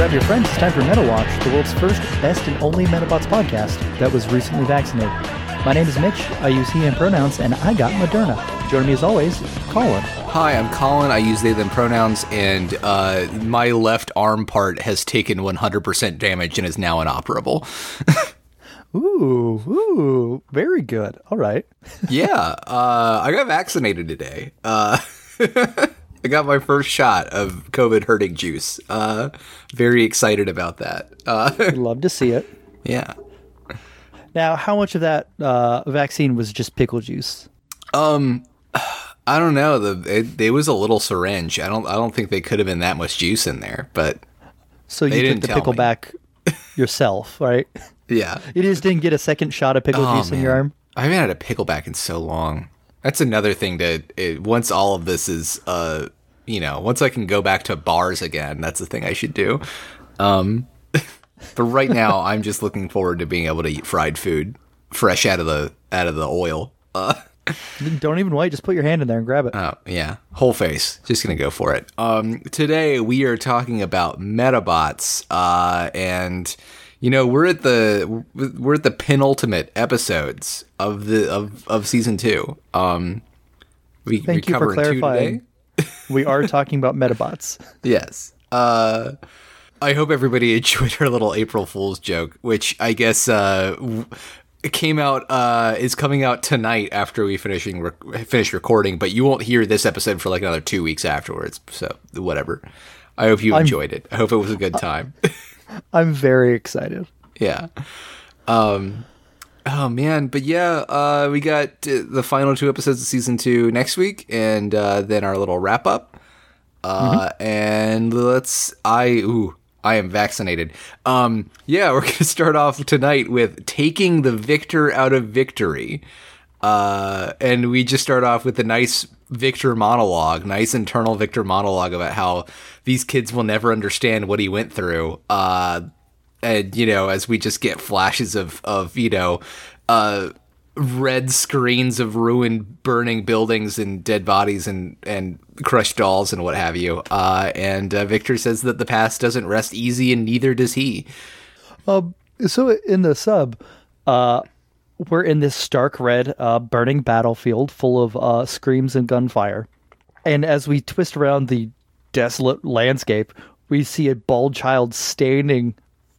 grab your friends. It's time for Meta Watch, the world's first, best, and only Metabots podcast that was recently vaccinated. My name is Mitch. I use he and pronouns, and I got Moderna. Joining me as always, Colin. Hi, I'm Colin. I use they them pronouns, and uh, my left arm part has taken 100% damage and is now inoperable. Ooh, ooh, very good. All right. yeah, uh, I got vaccinated today. Uh, I got my first shot of COVID hurting juice. Uh, very excited about that. Uh, Love to see it. Yeah. Now, how much of that uh, vaccine was just pickle juice? Um, I don't know. The it, it was a little syringe. I don't. I don't think they could have been that much juice in there. But so you took the pickle me. back yourself, right? Yeah. You just didn't get a second shot of pickle oh, juice man. in your arm. I haven't had a pickleback in so long. That's another thing to it, once all of this is uh you know once I can go back to bars again. That's the thing I should do. Um, but right now I'm just looking forward to being able to eat fried food fresh out of the out of the oil. Uh, Don't even wait. Just put your hand in there and grab it. Oh, yeah. Whole face. Just going to go for it. Um, today we are talking about Metabots. Uh, and, you know, we're at the, we're at the penultimate episodes of the, of, of season two. Um, we, Thank we you for clarifying. we are talking about Metabots. Yes. Uh, I hope everybody enjoyed our little April Fool's joke, which I guess uh, came out uh is coming out tonight after we finishing re- finish recording but you won't hear this episode for like another two weeks afterwards so whatever i hope you I'm, enjoyed it i hope it was a good time i'm very excited yeah um oh man but yeah uh we got the final two episodes of season two next week and uh then our little wrap up uh mm-hmm. and let's i ooh I am vaccinated. Um, yeah, we're going to start off tonight with taking the victor out of victory. Uh, and we just start off with a nice Victor monologue, nice internal Victor monologue about how these kids will never understand what he went through. Uh, and you know, as we just get flashes of of you know, uh, red screens of ruined, burning buildings and dead bodies and and crushed dolls and what have you. Uh, and uh, Victor says that the past doesn't rest easy, and neither does he. Um, so in the sub, uh, we're in this stark red, uh, burning battlefield full of uh, screams and gunfire, and as we twist around the desolate landscape, we see a bald child standing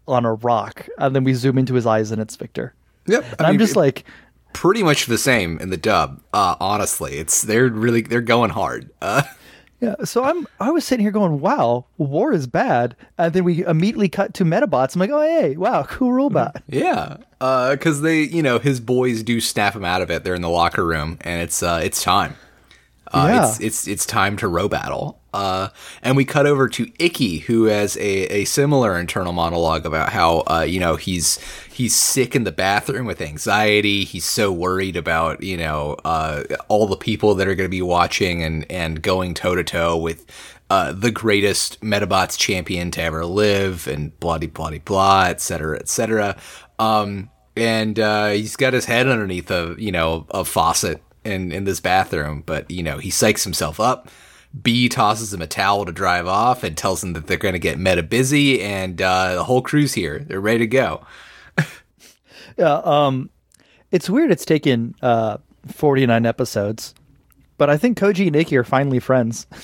on a rock, and then we zoom into his eyes, and it's Victor. Yep, and I am just like pretty much the same in the dub. Uh, honestly, it's they're really they're going hard. Uh, yeah, so I'm I was sitting here going, "Wow, war is bad," and then we immediately cut to Metabots. I'm like, "Oh, hey, wow, cool robot." Yeah, because uh, they, you know, his boys do snap him out of it. They're in the locker room, and it's uh, it's time. Uh, yeah. it's it's it's time to Robattle. Uh, and we cut over to Ikki, who has a, a similar internal monologue about how uh, you know he's he's sick in the bathroom with anxiety. He's so worried about you know uh, all the people that are going to be watching and and going toe to toe with uh, the greatest Metabots champion to ever live, and blah blah blah blah, et cetera, et cetera. Um, and uh, he's got his head underneath a you know a faucet in in this bathroom, but you know he psychs himself up. B tosses him a towel to drive off and tells him that they're going to get meta busy, and uh, the whole crew's here. They're ready to go. yeah, um, it's weird. It's taken uh, forty nine episodes, but I think Koji and Ikki are finally friends.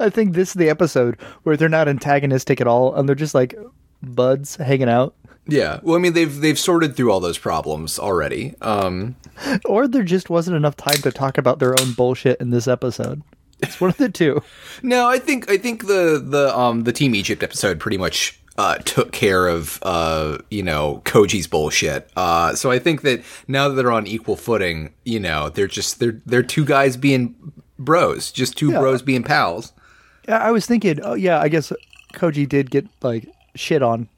I think this is the episode where they're not antagonistic at all, and they're just like buds hanging out. Yeah. Well, I mean, they've they've sorted through all those problems already. Um, or there just wasn't enough time to talk about their own bullshit in this episode. It's one of the two. no, I think I think the the um the Team Egypt episode pretty much uh, took care of uh, you know Koji's bullshit. Uh, so I think that now that they're on equal footing, you know, they're just they're they're two guys being bros, just two yeah. bros being pals. Yeah, I was thinking, oh yeah, I guess Koji did get like shit on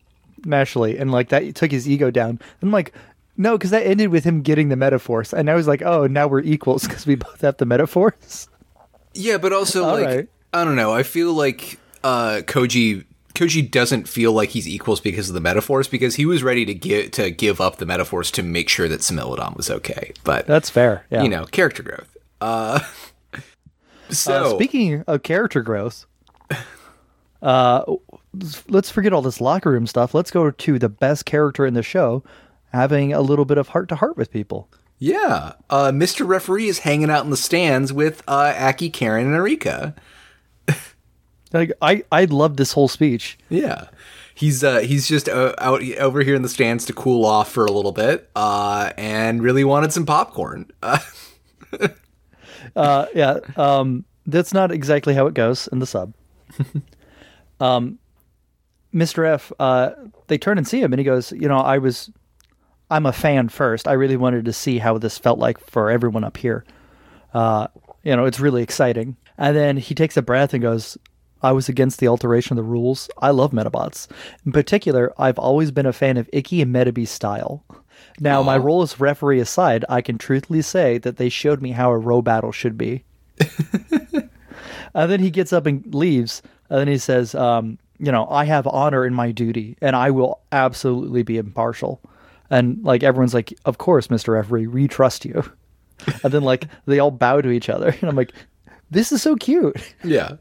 Mashley, and like that took his ego down. I'm like, no, because that ended with him getting the metaphors, and I was like, oh, now we're equals because we both have the metaphors. Yeah, but also like right. I don't know. I feel like uh, Koji Koji doesn't feel like he's equals because of the metaphors because he was ready to give to give up the metaphors to make sure that Similodon was okay. But that's fair. Yeah. You know, character growth. Uh, so uh, speaking of character growth, uh, let's forget all this locker room stuff. Let's go to the best character in the show, having a little bit of heart to heart with people. Yeah, uh, Mr. Referee is hanging out in the stands with uh, Aki, Karen, and Erika. like I, I love this whole speech. Yeah, he's uh, he's just uh, out over here in the stands to cool off for a little bit, uh, and really wanted some popcorn. uh, yeah, um, that's not exactly how it goes in the sub. um, Mr. F, uh, they turn and see him, and he goes, "You know, I was, I'm a fan first. I really wanted to see how this felt like for everyone up here. Uh, you know, it's really exciting." And then he takes a breath and goes, I was against the alteration of the rules. I love Metabots. In particular, I've always been a fan of Ikki and Metabee's style. Now, Aww. my role as referee aside, I can truthfully say that they showed me how a Robattle should be. and then he gets up and leaves. And then he says, um, You know, I have honor in my duty, and I will absolutely be impartial. And like everyone's like, Of course, Mr. Referee, we trust you. and then like they all bow to each other. And I'm like, This is so cute. Yeah.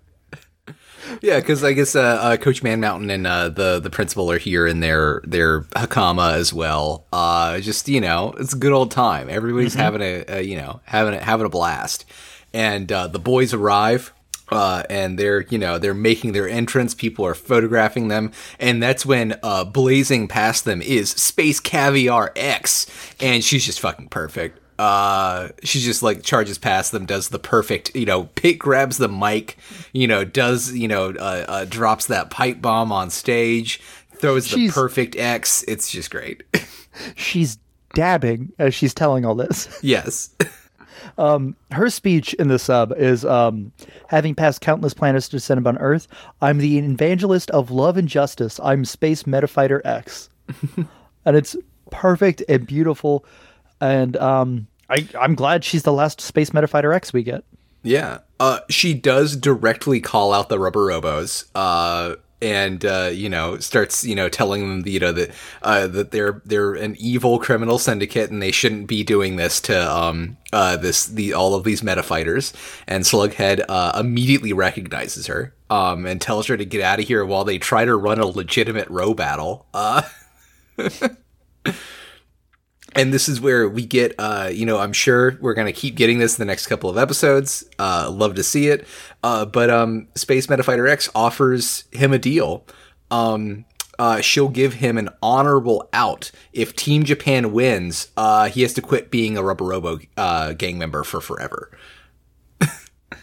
Yeah, because I guess uh, uh, Coach Man Mountain and uh, the the principal are here in their their hakama as well. Uh, just you know, it's a good old time. Everybody's mm-hmm. having a, a, you know having a, having a blast, and uh, the boys arrive. Uh, and they're you know they're making their entrance. People are photographing them, and that's when uh, blazing past them is Space Caviar X, and she's just fucking perfect. Uh she just like charges past them does the perfect you know Pit grabs the mic you know does you know uh, uh drops that pipe bomb on stage throws she's, the perfect x. It's just great. She's dabbing as she's telling all this. Yes um her speech in the sub is um having passed countless planets to descend upon earth i'm the evangelist of love and justice. I'm space metafighter x. And it's perfect and beautiful. And um, I, I'm glad she's the last Space Metafighter X we get. Yeah, uh, she does directly call out the Rubber Robos, uh, and uh, you know starts you know telling them you know that uh, that they're they're an evil criminal syndicate and they shouldn't be doing this to um uh this the all of these meta fighters And Slughead uh, immediately recognizes her um and tells her to get out of here while they try to run a legitimate Robattle. And this is where we get uh, you know i'm sure we're going to keep getting this in the next couple of episodes. Uh, love to see it. Uh, but um, space metafighter x offers him a deal. Um, uh, she'll give him an honorable out if team japan wins. Uh, he has to quit being a rubber robo uh, gang member for forever.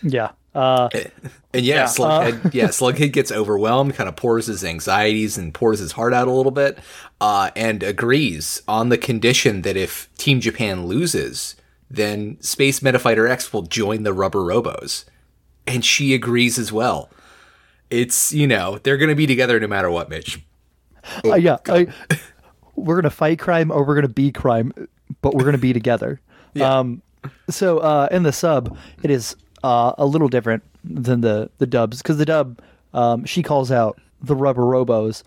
Yeah uh, and yeah, yeah Slughead, uh, yeah, Slughead gets overwhelmed, kind of pours his anxieties and pours his heart out a little bit, uh, and agrees on the condition that if Team Japan loses, then Space Metafighter X will join the Rubber Robos, and she agrees as well. It's you know they're going to be together no matter what, Mitch. Oh, uh, yeah, I, we're going to fight crime or we're going to be crime, but we're going to be together. Yeah. Um, so uh, in the sub, it is uh, a little different than the the dubs because the dub um, she calls out the rubber robos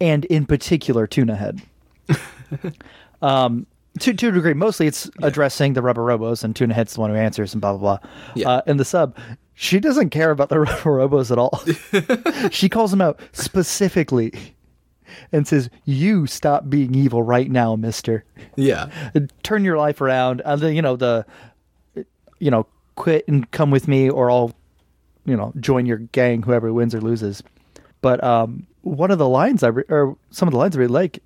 and in particular tuna head um, to, to a degree mostly it's yeah. addressing the rubber robos and tuna head's the one who answers and blah blah blah yeah. uh, in the sub she doesn't care about the rubber robos at all she calls them out specifically and says, "You stop being evil right now, Mister. Yeah, turn your life around." And you know the, you know, quit and come with me, or I'll, you know, join your gang, whoever wins or loses. But um, one of the lines I re- or some of the lines I really like,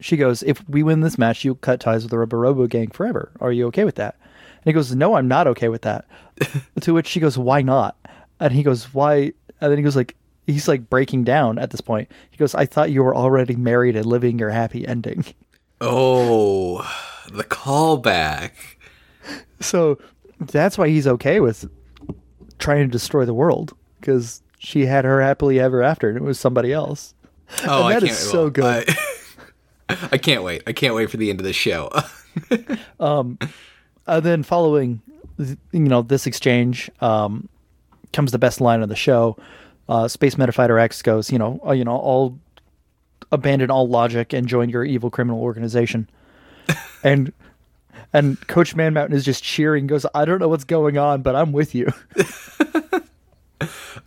she goes, "If we win this match, you cut ties with the Rubber Robo gang forever. Are you okay with that?" And he goes, "No, I'm not okay with that." to which she goes, "Why not?" And he goes, "Why?" And then he goes like, he's like breaking down at this point. He goes, "I thought you were already married and living your happy ending." Oh, the callback. So that's why he's okay with trying to destroy the world because she had her happily ever after and it was somebody else. Oh, and that is so well, good. I, I, can't wait. I can't wait for the end of the show. um, and then following, you know, this exchange, um, comes the best line of the show. Uh, Space Metafighter X goes, you know, uh, you know, all abandon all logic and join your evil criminal organization. and and Coach Man Mountain is just cheering, goes, I don't know what's going on, but I'm with you.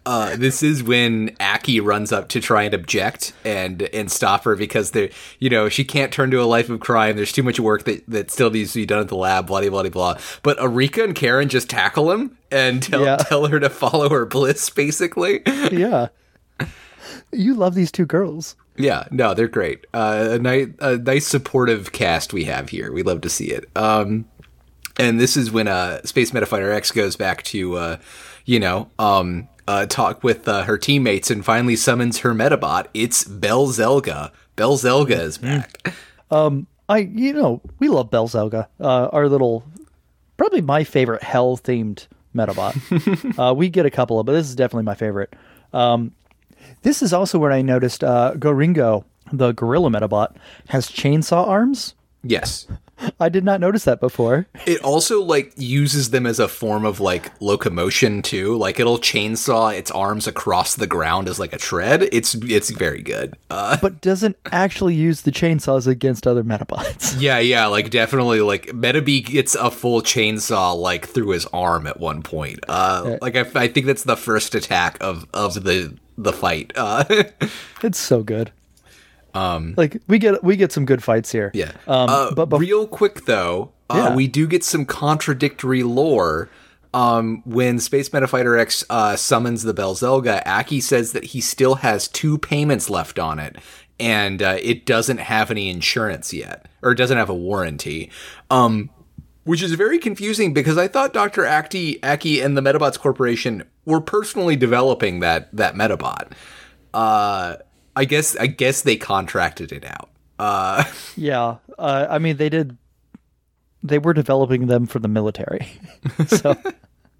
Uh, this is when Aki runs up to try and object and and stop her because they you know she can't turn to a life of crime. There's too much work that, that still needs to be done at the lab. Blah blah blah blah. But Erika and Karen just tackle him and tell yeah. tell her to follow her bliss. Basically, yeah. You love these two girls. Yeah, no, they're great. Uh, a nice, a nice supportive cast we have here. We love to see it. Um, and this is when uh, Space Metafighter X goes back to, uh, you know, um, uh, talk with uh, her teammates and finally summons her Metabot. It's Belzelga. Bell Zelga is mm-hmm. back. Um, I, you know, we love Belzelga. Uh, our little, probably my favorite hell themed Metabot. uh, we get a couple of, but this is definitely my favorite. Um, this is also where I noticed uh, Goringo, the gorilla Metabot, has chainsaw arms. Yes. I did not notice that before. It also like uses them as a form of like locomotion too. Like it'll chainsaw its arms across the ground as like a tread. It's it's very good. Uh, but doesn't actually use the chainsaws against other Metabots. Yeah, yeah, like definitely like Metabee gets a full chainsaw like through his arm at one point. Uh, like I, I think that's the first attack of of the the fight. Uh, it's so good. Um, like we get we get some good fights here. Yeah. Um, uh, but bef- real quick though, uh, yeah. we do get some contradictory lore. Um, when Space Metafighter X uh, summons the Belzelga, Aki says that he still has two payments left on it, and uh, it doesn't have any insurance yet, or it doesn't have a warranty. Um, which is very confusing because I thought Dr. Aki, Aki and the Metabots Corporation were personally developing that that Metabot. Uh, I guess I guess they contracted it out. Uh, yeah, uh, I mean they did. They were developing them for the military, so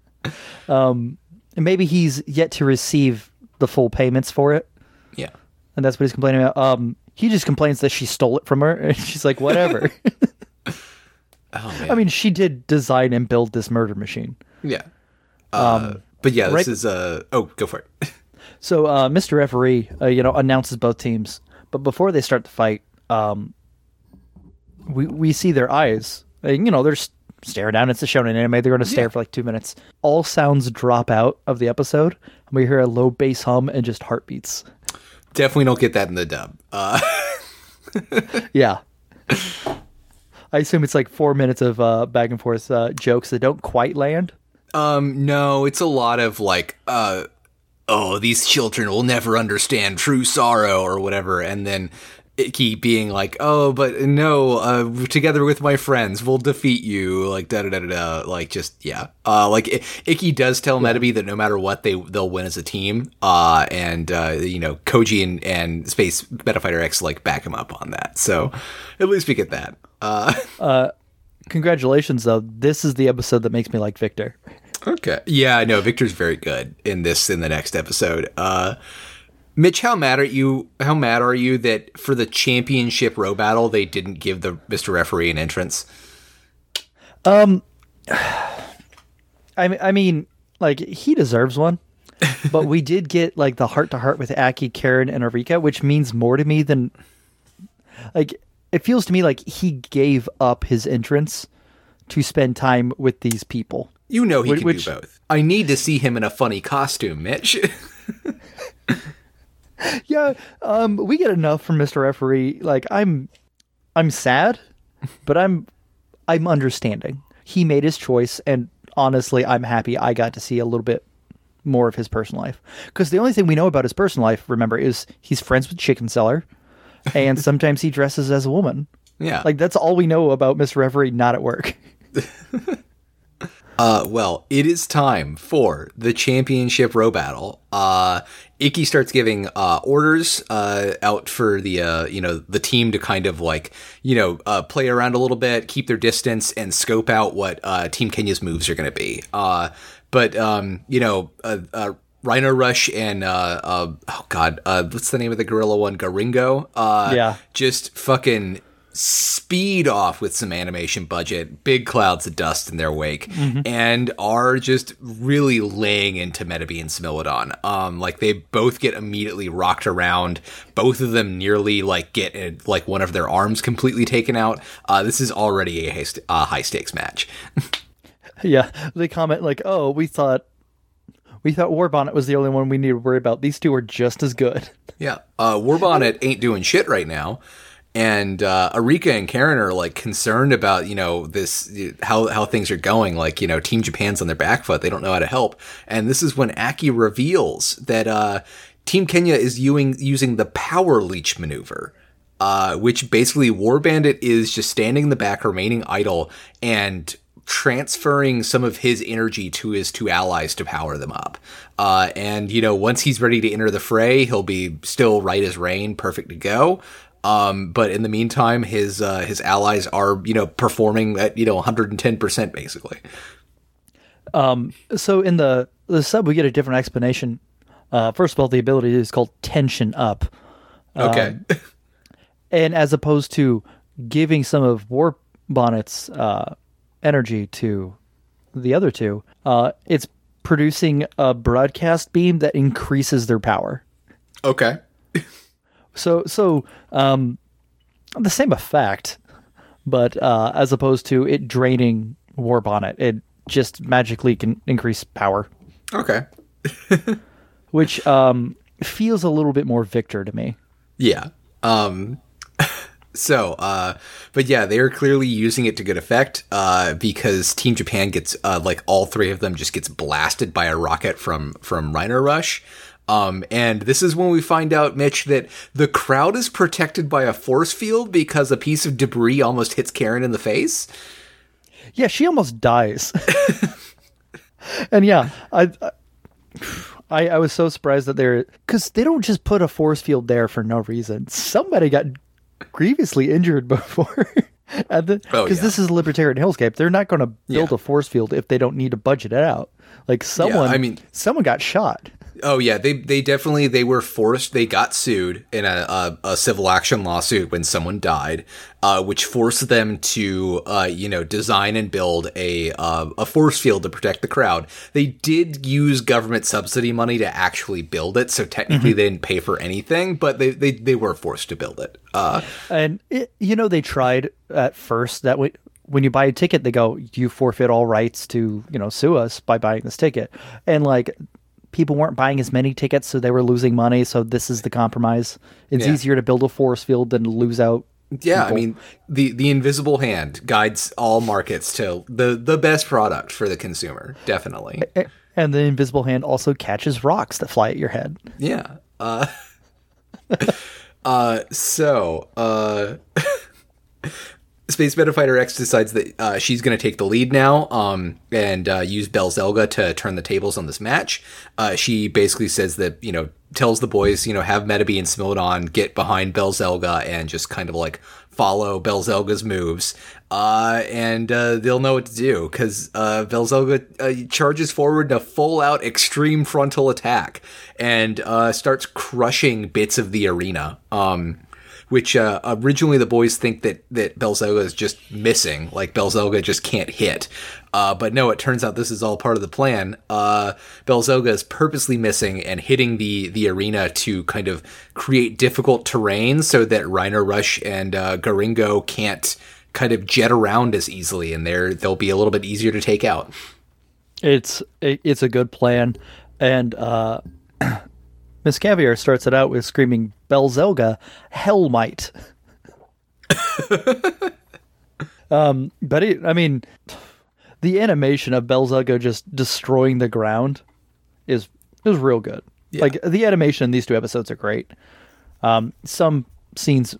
um, maybe he's yet to receive the full payments for it. Yeah, and that's what he's complaining about. Um, he just complains that she stole it from her, and she's like, "Whatever." Oh, I mean, she did design and build this murder machine. Yeah. Uh, um, but yeah, this right, is uh oh, go for it. So uh, Mr. Referee, uh, you know, announces both teams, but before they start the fight, um, we we see their eyes. And, you know, they're staring down. It's a shonen anime. They're going to stare yeah. for like two minutes. All sounds drop out of the episode, and we hear a low bass hum and just heartbeats. Definitely don't get that in the dub. Uh. yeah. I assume it's like four minutes of uh, back and forth uh, jokes that don't quite land. Um, no, it's a lot of like, uh, oh, these children will never understand true sorrow or whatever. And then Ikki being like, oh, but no, uh, together with my friends, we'll defeat you. Like, da da da da. Like, just, yeah. Uh, like, I- Ikki does tell yeah. Metabee that no matter what, they, they'll win as a team. Uh, and, uh, you know, Koji and, and Space Metafighter X, like, back him up on that. So at least we get that. Uh, uh, congratulations, though. This is the episode that makes me like Victor. Okay. Yeah, I know Victor's very good in this in the next episode. Uh Mitch, how mad are you how mad are you that for the championship Robattle they didn't give the Mr. Referee an entrance? Um I I mean, like he deserves one. but we did get like the heart to heart with Aki, Karen, and Erika, which means more to me than like it feels to me like he gave up his entrance to spend time with these people. You know he which, can which, do both. I need to see him in a funny costume, Mitch. yeah, um, we get enough from Mr. Referee. Like I'm, I'm sad, but I'm, I'm understanding. He made his choice, and honestly, I'm happy I got to see a little bit more of his personal life. Because the only thing we know about his personal life, remember, is he's friends with Chicken Seller, and sometimes he dresses as a woman. Yeah, like that's all we know about Miss Reverie not at work. Uh, well, it is time for the championship Robattle. Uh, Ikki starts giving uh, orders uh, out for the uh, you know the team to kind of like you know uh, play around a little bit, keep their distance, and scope out what uh, Team Kenya's moves are going to be. Uh, but um, you know, uh, uh, Rhino Rush and uh, uh, oh god, uh, what's the name of the gorilla one? Garingo. Uh, yeah, just fucking speed off with some animation budget, big clouds of dust in their wake, mm-hmm. and are just really laying into Metabee and Smilodon. Um, like they both get immediately rocked around. Both of them nearly like get a, like one of their arms completely taken out. Uh, this is already a high, st- uh, high stakes match. yeah, they comment like, "Oh, we thought." We thought Warbonnet was the only one we needed to worry about. These two are just as good. Yeah, uh, Warbonnet ain't doing shit right now, and uh, Erika and Karen are like concerned about you know this how how things are going. Like you know, Team Japan's on their back foot; they don't know how to help. And this is when Aki reveals that uh, Team Kenya is using using the power leech maneuver. Uh, which basically War Bandit is just standing in the back, remaining idle, and transferring some of his energy to his two allies to power them up. Uh, and you know, once he's ready to enter the fray, he'll be still right as rain, perfect to go. Um, but in the meantime, his uh, his allies are you know performing at you know 110 percent basically. Um, so in the the sub, we get a different explanation. Uh, first of all, the ability is called tension up. Okay. Um, and as opposed to giving some of War Bonnet's uh, energy to the other two, uh, it's producing a broadcast beam that increases their power. Okay. so so um, the same effect, but uh, as opposed to it draining War Bonnet, it just magically can increase power. Okay. Which um, feels a little bit more Victor to me. Yeah. Um, so, uh, but yeah, they are clearly using it to good effect, uh, because Team Japan gets, uh, like all three of them just gets blasted by a rocket from, from Rhino Rush. Um, and this is when we find out, Mitch, that the crowd is protected by a force field because a piece of debris almost hits Karen in the face. Yeah, she almost dies. and yeah, I, I, I was so surprised that they're because they don't just put a force field there for no reason. Somebody got grievously injured before. because oh, yeah. this is libertarian hillscape, they're not going to build yeah. a force field if they don't need to budget it out like someone yeah, i mean someone got shot Oh yeah, they they definitely they were forced. They got sued in a, a, a civil action lawsuit when someone died, uh, which forced them to uh, you know design and build a uh, a force field to protect the crowd. They did use government subsidy money to actually build it, so technically mm-hmm. they didn't pay for anything, but they they, they were forced to build it. Uh, and it, you know they tried at first that way when you buy a ticket, they go, you forfeit all rights to, you know, sue us by buying this ticket. And like, people weren't buying as many tickets, so they were losing money. So this is the compromise. It's yeah. easier to build a force field than to lose out. Yeah, people. I mean the the invisible hand guides all markets to the the best product for the consumer, definitely. And the invisible hand also catches rocks that fly at your head. Yeah. Uh, uh so uh Space Fighter X decides that uh, she's going to take the lead now um, and uh, use Belzelga to turn the tables on this match. Uh, she basically says that, you know, tells the boys, you know, have Metabee and Smilodon get behind Belzelga and just kind of like follow Belzelga's moves. Uh, and uh, they'll know what to do because uh, Belzelga charges forward in a full out extreme frontal attack and starts crushing bits of the arena. Um, which uh, originally the boys think that that Belzelga is just missing, like Belzelga just can't hit. Uh, but no, it turns out this is all part of the plan. Uh, is purposely missing and hitting the the arena to kind of create difficult terrain so that Rhino Rush and uh, Garingo can't kind of jet around as easily, and they're they'll be a little bit easier to take out. It's it's a good plan, and uh, Miss Caviar starts it out with screaming Belzelga, Hellmet. um, but it, I mean, the animation of Belzelga just destroying the ground is is real good. Yeah. Like the animation in these two episodes are great. Um, some scenes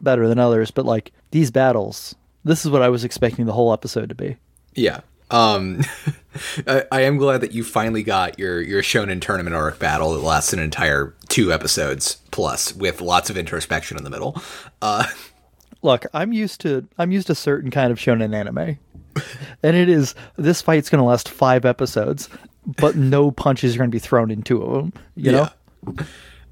better than others, but like these battles, this is what I was expecting the whole episode to be. Yeah, um, I, I, am glad that you finally got your your Shonen tournament arc battle that lasts an entire two episodes plus, with lots of introspection in the middle. Uh, Look, I'm used to I'm used to certain kind of shonen anime, and it is this fight's going to last five episodes, but no punches are going to be thrown in two of them. You know.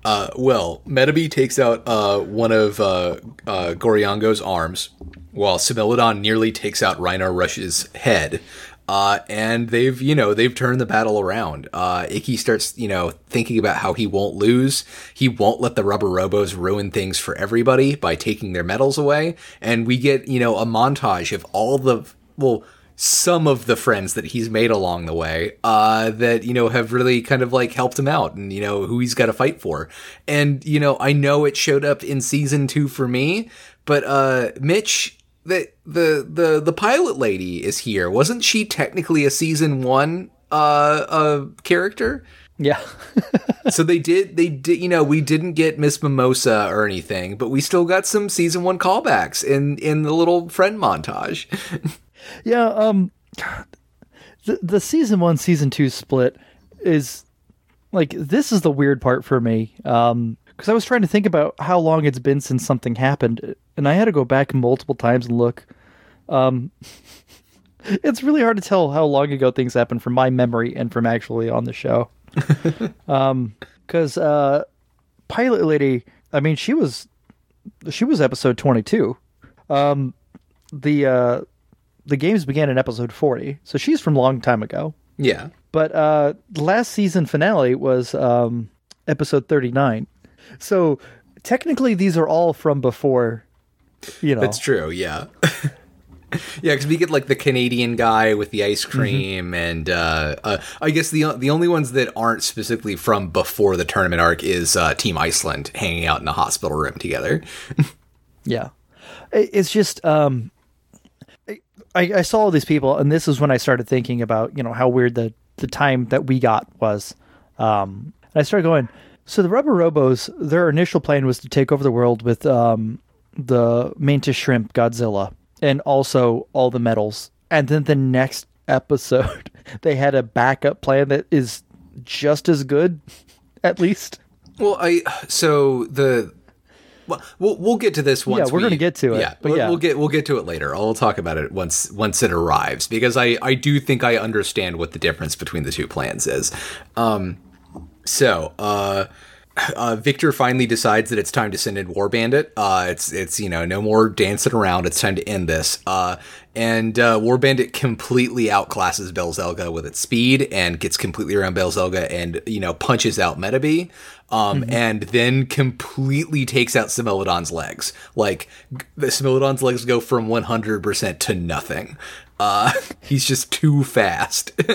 Uh, well, Metabee takes out uh, one of uh, uh, Goriango's arms, while Similodon nearly takes out Rhino Rush's head. Uh, and they've, you know, they've turned the battle around. Uh, Ikki starts, you know, thinking about how he won't lose. He won't let the rubber robos ruin things for everybody by taking their medals away. And we get, you know, a montage of all the, well, some of the friends that he's made along the way uh, that you know have really kind of like helped him out and you know who he's got to fight for and you know i know it showed up in season two for me but uh mitch the the the the pilot lady is here wasn't she technically a season one uh uh character Yeah. so they did they did you know we didn't get miss mimosa or anything but we still got some season one callbacks in in the little friend montage yeah. Um, the the season one season two split is like this is the weird part for me. Um, because I was trying to think about how long it's been since something happened, and I had to go back multiple times and look. Um, it's really hard to tell how long ago things happened from my memory and from actually on the show. um, because uh, Pilot Lady, I mean, she was she was episode twenty two. Um, the uh, the games began in episode forty, so she's from a long time ago. yeah But uh, last season finale was um, episode thirty nine. So technically, these are all from before. You know, That's true, yeah. yeah, because we get like the Canadian guy with the ice cream, and uh, uh, I guess the the only ones that aren't specifically from before the tournament arc is uh, Team Iceland hanging out in a hospital room together. Yeah, it's just um, I, I saw all these people, and this is when I started thinking about you know how weird the the time that we got was. Um, and I started going. So the Rubber Robos, their initial plan was to take over the world with um, the Mantis Shrimp Godzilla, and also all the metals. And then the next episode, they had a backup plan that is just as good, at least. Well, I so the well, we'll we'll get to this once. Yeah, we're we- gonna get to it, Yeah, but we'll, yeah. we'll get we'll get to it later. I'll talk about it once once it arrives because I I do think I understand what the difference between the two plans is. Um, so uh. Uh, Victor finally decides that it's time to send in War Bandit. Uh, it's it's you know no more dancing around. It's time to end this. Uh, and uh, War Bandit completely outclasses Belzelga with its speed and gets completely around Belzelga and you know punches out Metabee. Um, and then completely takes out Similodon's legs. Like the Similodon's legs go from 100% to nothing. Uh, he's just too fast.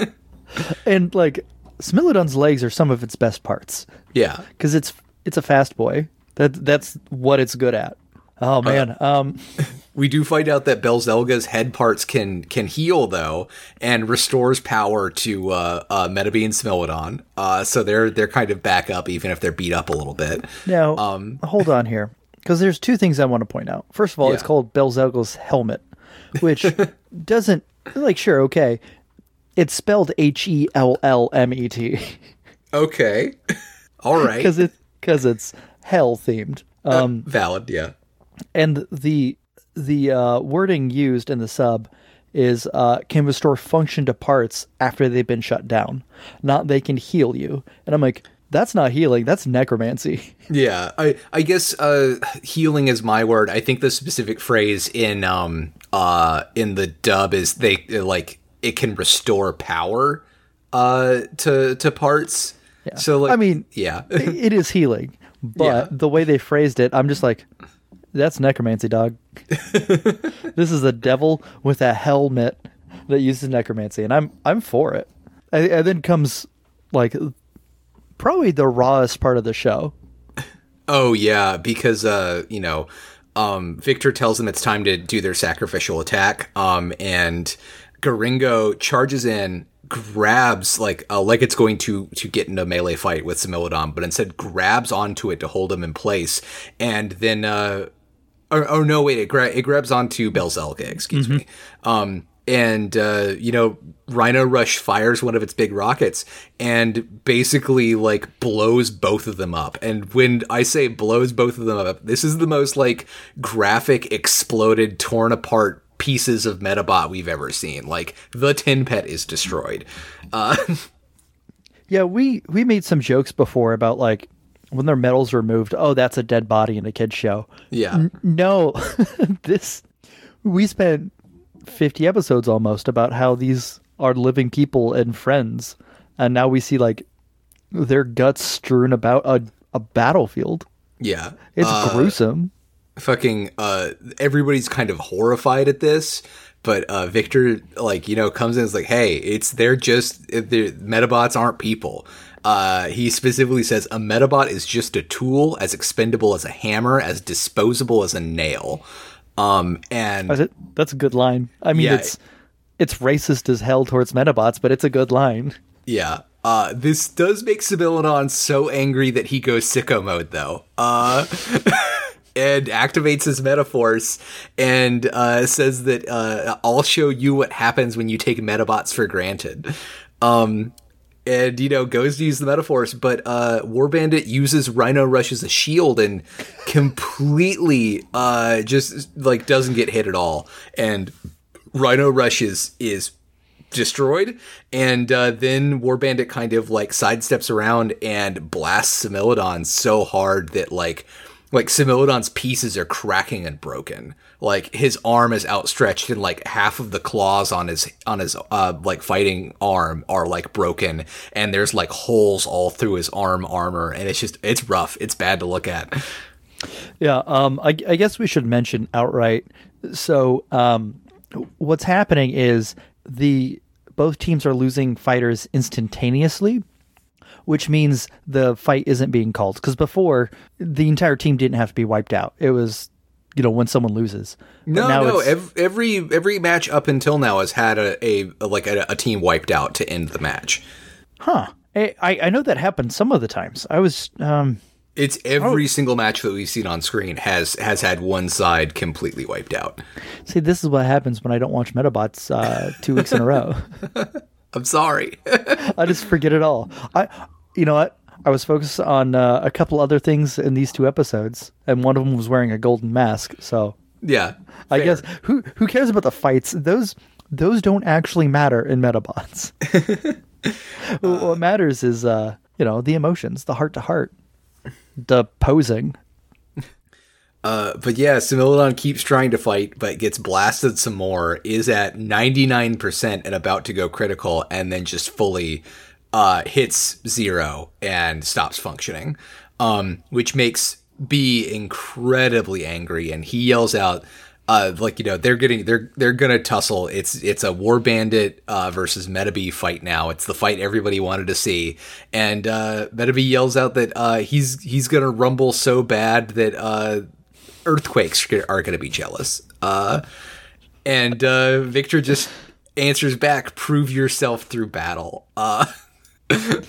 And like Smilodon's legs are some of its best parts. yeah. because it's it's a fast boy. That that's what it's good at. Oh man, um, We do find out that Belzelga's head parts can can heal though, and restores power to uh, uh, Metabee and Smilodon. Uh, so they're they're kind of back up, even if they're beat up a little bit. now Um, hold on here, because there's two things I want to point out. First of all, it's called Belzelga's helmet, which doesn't like sure okay, it's spelled H E L L M E T Okay, all right, because it because it's hell themed. Um, valid. Yeah, and the the uh, wording used in the sub is uh, can restore function to parts after they've been shut down, not they can heal you. And I'm like, that's not healing, that's necromancy. yeah. I I guess uh, healing is my word. I think the specific phrase in um uh in the dub is they like it can restore power uh to to parts. So like I mean, yeah. it is healing, but Yeah. the way they phrased it, I'm just like, that's necromancy, dog. this is a devil with a helmet that uses necromancy, and I'm I'm for it. And, and then comes like probably the rawest part of the show. Oh yeah, because uh, you know, um, Victor tells them it's time to do their sacrificial attack. Um, and Garingo charges in, grabs like uh, like it's going to to get in a melee fight with Similodon, but instead grabs onto it to hold him in place, and then uh, or, oh no, wait, it, gra- it grabs onto Belzelga, excuse me. Um, and uh, you know, Rhino Rush fires one of its big rockets and basically like blows both of them up. And when I say blows both of them up, this is the most like graphic, exploded, torn apart pieces of Metabot we've ever seen. Like the Tin Pet is destroyed. Uh, Yeah, we we made some jokes before about like when their medals were removed. Oh, that's a dead body in a kids show. yeah. No, this we spent fifty episodes almost about how these are living people and friends, and now we see like their guts strewn about a a battlefield. Yeah. It's Uh, gruesome. Fucking uh everybody's kind of horrified at this but uh, Victor, like you know, comes in and is like, "Hey, it's they're just the Metabots aren't people." Uh, he specifically says a Metabot is just a tool, as expendable as a hammer, as disposable as a nail. Um, and that's a good line. I mean, yeah, it's it's racist as hell towards Metabots, but it's a good line. Yeah. Uh, this does make Similodon so angry that he goes sicko mode, though. Uh, and activates his Metaforce and uh, says that uh, I'll show you what happens when you take Metabots for granted. Um, and you know goes to use the Metaforce, but uh, War Bandit uses Rhino Rush as a shield and completely uh, just like doesn't get hit at all. And Rhino Rush is is destroyed, and uh, then War Bandit kind of like sidesteps around and blasts Similodon so hard that like like Similodon's pieces are cracking and broken. Like his arm is outstretched and like half of the claws on his on his uh like fighting arm are like broken and there's like holes all through his arm armor and it's just it's rough. It's bad to look at. Yeah, um I, I guess we should mention outright. So, um what's happening is the both teams are losing fighters instantaneously which means the fight isn't being called. Because before, the entire team didn't have to be wiped out. It was, you know, when someone loses. no, no. Every every match up until now has had a, a, a like a, a, team wiped out to end the match. Huh. I I know that happened some of the times. I was. um it's every oh. single match that we've seen on screen has has had one side completely wiped out. See, this is what happens when I don't watch Metabots uh, two weeks in a row. I'm sorry. I just forget it all. I you know what? I was focused on uh, a couple other things in these two episodes, and one of them was wearing a golden mask. So yeah, fair. I guess who who cares about the fights? Those those don't actually matter in Metabots. uh, what matters is uh, you know the emotions, the heart to heart, the posing. Uh, but yeah, Similodon keeps trying to fight, but gets blasted some more. Is at ninety nine percent and about to go critical, and then just fully uh, hits zero and stops functioning, um, which makes B incredibly angry, and he yells out, uh, like you know they're getting they're they're gonna tussle. It's it's a War Bandit uh, versus Metabee fight now. It's the fight everybody wanted to see, and uh, Metabee yells out that uh, he's he's gonna rumble so bad that uh, earthquakes are gonna be jealous. Uh, and uh, Victor just answers back, "Prove yourself through battle." Uh,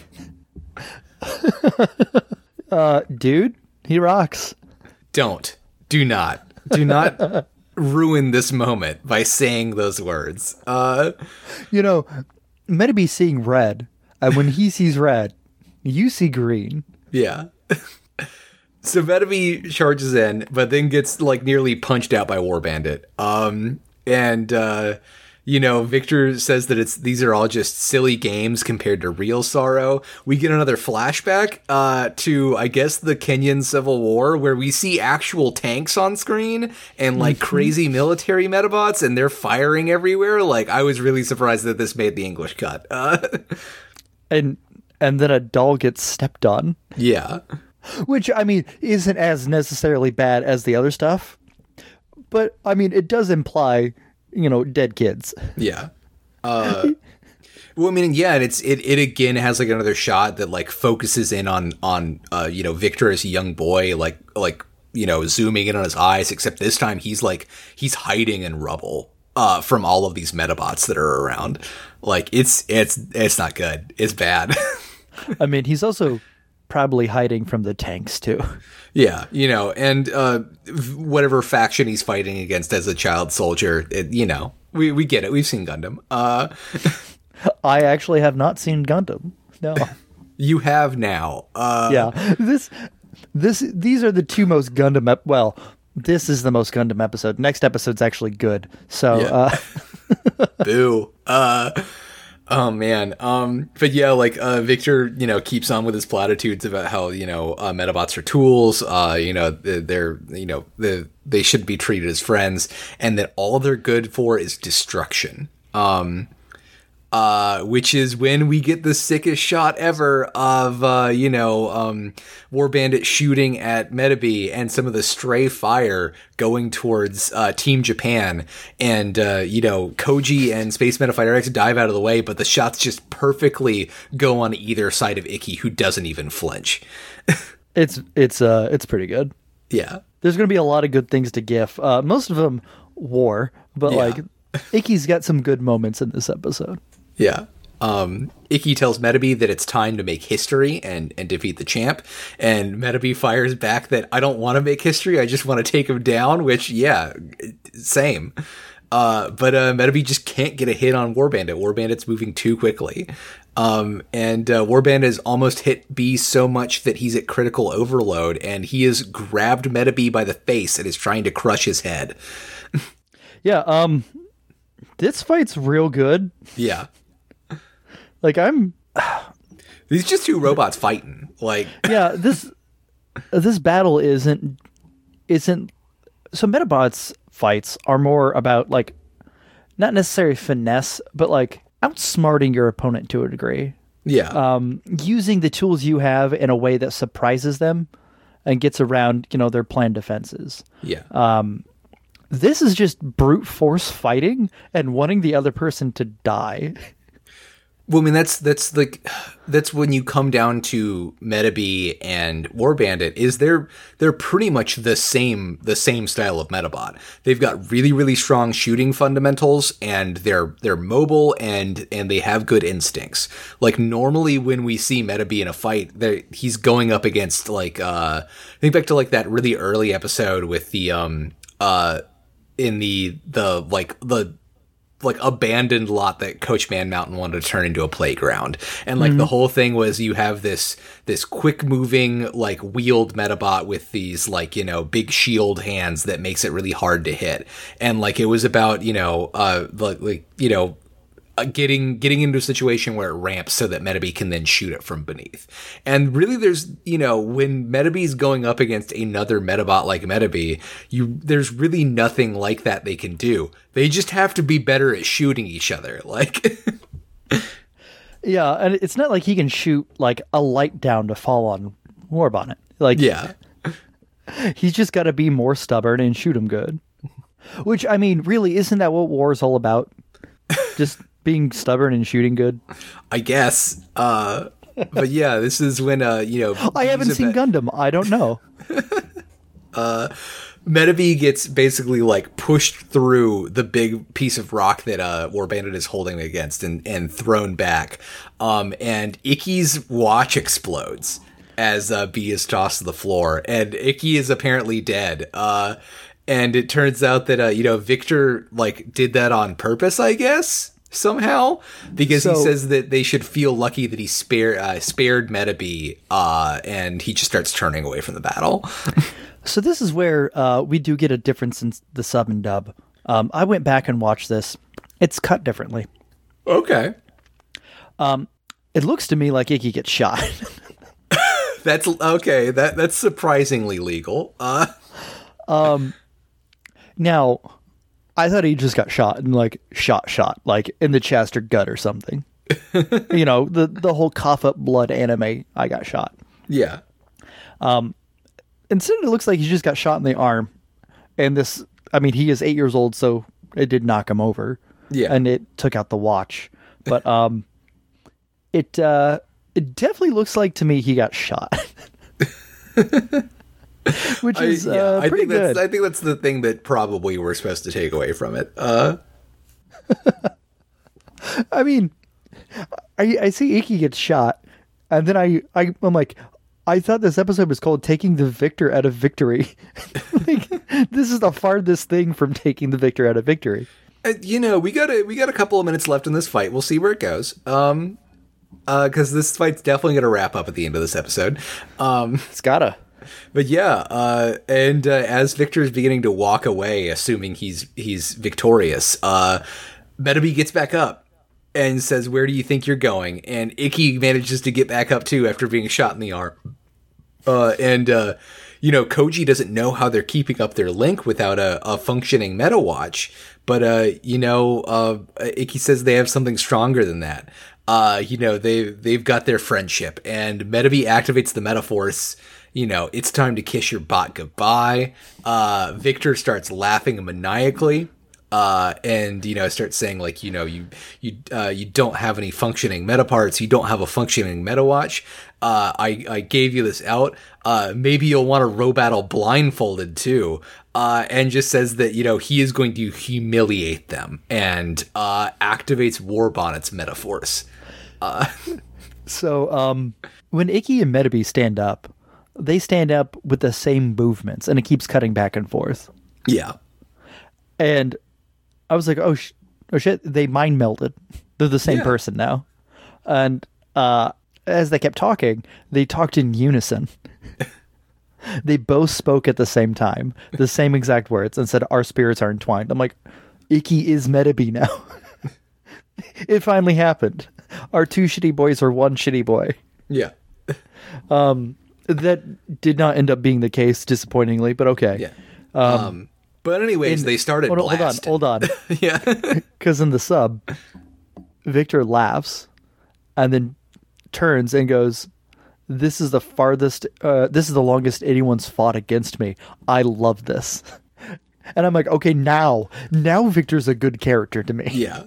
uh, dude, he rocks. Don't. Do not. Do not ruin this moment by saying those words. Uh, you know, Metabee seeing red, and when he sees red, you see green. Yeah. so Metabee charges in, but then gets like nearly punched out by War Bandit. Um, and uh, you know, Victor says that it's these are all just silly games compared to real sorrow. We get another flashback uh, to, I guess, the Kenyan Civil War, where we see actual tanks on screen and like mm-hmm. crazy military metabots, and they're firing everywhere. Like, I was really surprised that this made the English cut. Uh, and and then a doll gets stepped on. Yeah, which I mean isn't as necessarily bad as the other stuff, but I mean it does imply you know, dead kids. Yeah. Uh, well, I mean, yeah, and it's it, it again has like another shot that like focuses in on on uh, you know Victor as a young boy, like like you know zooming in on his eyes. Except this time he's like he's hiding in rubble uh, from all of these metabots that are around. Like it's it's it's not good. It's bad. I mean, he's also probably hiding from the tanks too. Yeah, you know, and uh, whatever faction he's fighting against as a child soldier, it, you know, we we get it. We've seen Gundam. Uh, I actually have not seen Gundam. No, you have now. Uh, yeah, this this these are the two most Gundam. Ep- well, this is the most Gundam episode. Next episode's actually good. So, yeah. uh, boo. Uh, Oh man. Um but yeah, like uh Victor, you know, keeps on with his platitudes about how, you know, uh, metabots are tools, uh you know, they're, you know, they they should be treated as friends and that all they're good for is destruction. Um uh, which is when we get the sickest shot ever of uh, you know um, War Bandit shooting at Metabee and some of the stray fire going towards uh, Team Japan, and uh, you know Koji and Space Metafighter X dive out of the way, but the shots just perfectly go on either side of Ikki, who doesn't even flinch. it's it's uh it's pretty good. Yeah, there's gonna be a lot of good things to GIF. Uh, most of them war, but yeah. like Ikki's got some good moments in this episode. Yeah. Um, Ikki tells Metabee that it's time to make history and, and defeat the champ. And Metabee fires back that I don't want to make history. I just want to take him down, which, yeah, same. Uh, but uh, Metabee just can't get a hit on Warbandit. Warbandit's moving too quickly. Um, and uh, Warbandit has almost hit B so much that he's at critical overload, and he has grabbed Metabee by the face and is trying to crush his head. yeah, um, this fight's real good. Yeah. Like I'm These just two robots fighting. Like Yeah, this this battle isn't isn't so Medabots fights are more about like not necessarily finesse, but like outsmarting your opponent to a degree. Yeah. Um using the tools you have in a way that surprises them and gets around, you know, their planned defenses. Yeah. Um this is just brute force fighting and wanting the other person to die. Well, I mean that's that's like that's when you come down to Metabee and War Bandit is they're they're pretty much the same the same style of Medabot. They've got really really strong shooting fundamentals and they're they're mobile and and they have good instincts. Like normally when we see Metabee in a fight, he's going up against like uh think back to like that really early episode with the um uh in the the like the like abandoned lot that Coach Man Mountain wanted to turn into a playground. And like mm-hmm. the whole thing was you have this this quick moving like wheeled Medabot with these like, you know, big shield hands that makes it really hard to hit. And like it was about, you know, uh like, like you know, uh, getting getting into a situation where it ramps so that Metabee can then shoot it from beneath. And really, there's you know when Metabee's going up against another Medabot like Metabee, you there's really nothing like that they can do. They just have to be better at shooting each other. Like, yeah, and it's not like he can shoot like a light down to fall on Warbandit. Like, yeah, he's just got to be more stubborn and shoot him good. Which I mean, really, isn't that what war is all about? Just being stubborn and shooting good? I guess. Uh, but yeah, this is when uh, you know. I haven't seen Gundam. I don't know. uh, Metabee gets basically like pushed through the big piece of rock that uh, War Bandit is holding against and, and thrown back. Um, and Ikki's watch explodes as uh, B is tossed to the floor, and Ikki is apparently dead. Uh, and it turns out that uh, you know Victor like did that on purpose, I guess somehow because so, he says that they should feel lucky that he spared uh, spared Metabee uh, and he just starts turning away from the battle. so this is where uh, we do get a difference in the sub and dub. Um, I went back and watched this. It's cut differently. Okay. Um, it looks to me like Ikki gets shot. that's okay. That that's surprisingly legal. Uh. Um, now I thought he just got shot and like shot, shot, like in the chest or gut or something. you know, the the whole cough up blood anime. I got shot. Yeah. Um, instead it looks like he just got shot in the arm, and this. I mean, he is eight years old, so it did knock him over. Yeah. And it took out the watch, but um, it uh, it definitely looks like to me he got shot. which is I, yeah, uh, pretty I think good. That's, I think that's the thing that probably we're supposed to take away from it. Uh. I mean, I, I see Ikki gets shot, and then I, I I'm like, I thought this episode was called "Taking the Victor Out of Victory." like, this is the farthest thing from taking the victor out of victory. Uh, you know, we got a we got a couple of minutes left in this fight. We'll see where it goes. Um, because uh, this fight's definitely gonna wrap up at the end of this episode. Um, it's gotta but yeah, uh, and uh, as Victor is beginning to walk away, assuming he's he's victorious, uh, Metabee gets back up and says, "Where do you think you're going?" And Ikki manages to get back up too after being shot in the arm. Uh, and uh, you know, Koji doesn't know how they're keeping up their link without a, a functioning Medawatch. But, uh, you know, uh, Ikki says they have something stronger than that. Uh, you know, they, they've got their friendship and Metabee activates the Medaforce. You know, it's time to kiss your bot goodbye. Uh, Victor starts laughing maniacally uh, and you know start saying like you know you you uh, you don't have any functioning Medaparts. You don't have a functioning Medawatch. Uh, I, I gave you this out. Uh, maybe you'll want to Robattle blindfolded too. Uh, and just says that you know he is going to humiliate them and uh, activates War Bandit's Medaforce. So um, when Ikki and Metabee stand up, they stand up with the same movements, and it keeps cutting back and forth. yeah And I was like, oh, sh- oh shit, they mind melded. They're the same Yeah. person now. And uh, as they kept talking, they talked in unison. they both spoke at the same time, the same exact words, and said, "Our spirits are entwined." I'm like, Ikki is Metabee now. it finally happened. Our two shitty boys are one shitty boy. yeah That did not end up being the case, disappointingly, but okay. yeah um, but anyways they started Hold on, hold on, hold on. yeah Because in the sub, Victor laughs and then turns and goes, This is the farthest, uh, this is the longest anyone's fought against me. I love this. And I'm like, okay, now, now Victor's a good character to me. yeah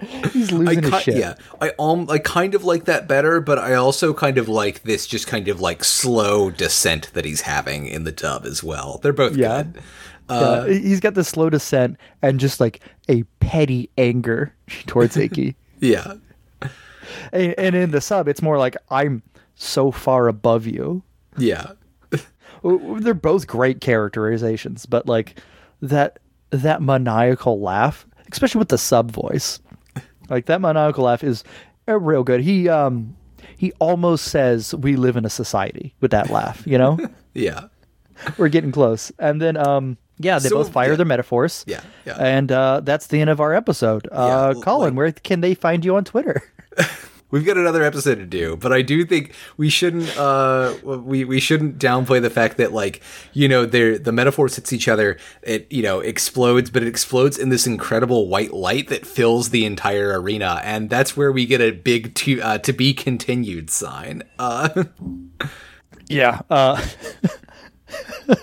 He's I his shit. yeah, I um, I kind of like that better, but I also kind of like this just kind of like slow descent that he's having in the dub as well. They're both Yeah. good. Yeah, he's got the slow descent and just like a petty anger towards Ikki. Yeah, and, and in the sub, it's more like, I'm so far above you. yeah, they're both great characterizations, but like that that maniacal laugh, especially with the sub voice, like that maniacal laugh is uh, real good. He um he almost says we live in a society with that laugh. You know, yeah, we're getting close, and then um yeah, they So, both fire yeah. their Medaforces. Yeah, yeah. and uh, that's the end of our episode. Uh, Colin, like- where can they find you on Twitter? We've got another episode to do, but I do think we shouldn't uh we we shouldn't downplay the fact that like you know they the Medaforces hits each other it you know explodes but it explodes in this incredible white light that fills the entire arena and that's where we get a big to uh, to be continued sign. Uh Yeah. Uh,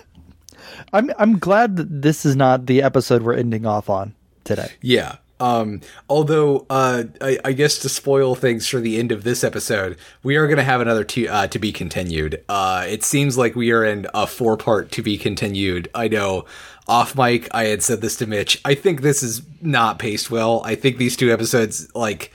I'm I'm glad that this is not the episode we're ending off on today. Yeah. Um, although, uh, I, I guess to spoil things for the end of this episode, we are going to have another to, uh, to be continued. Uh, it seems like we are in a four part to be continued. I know off mic, I had said this to Mitch. I think this is not paced well. I think these two episodes, like,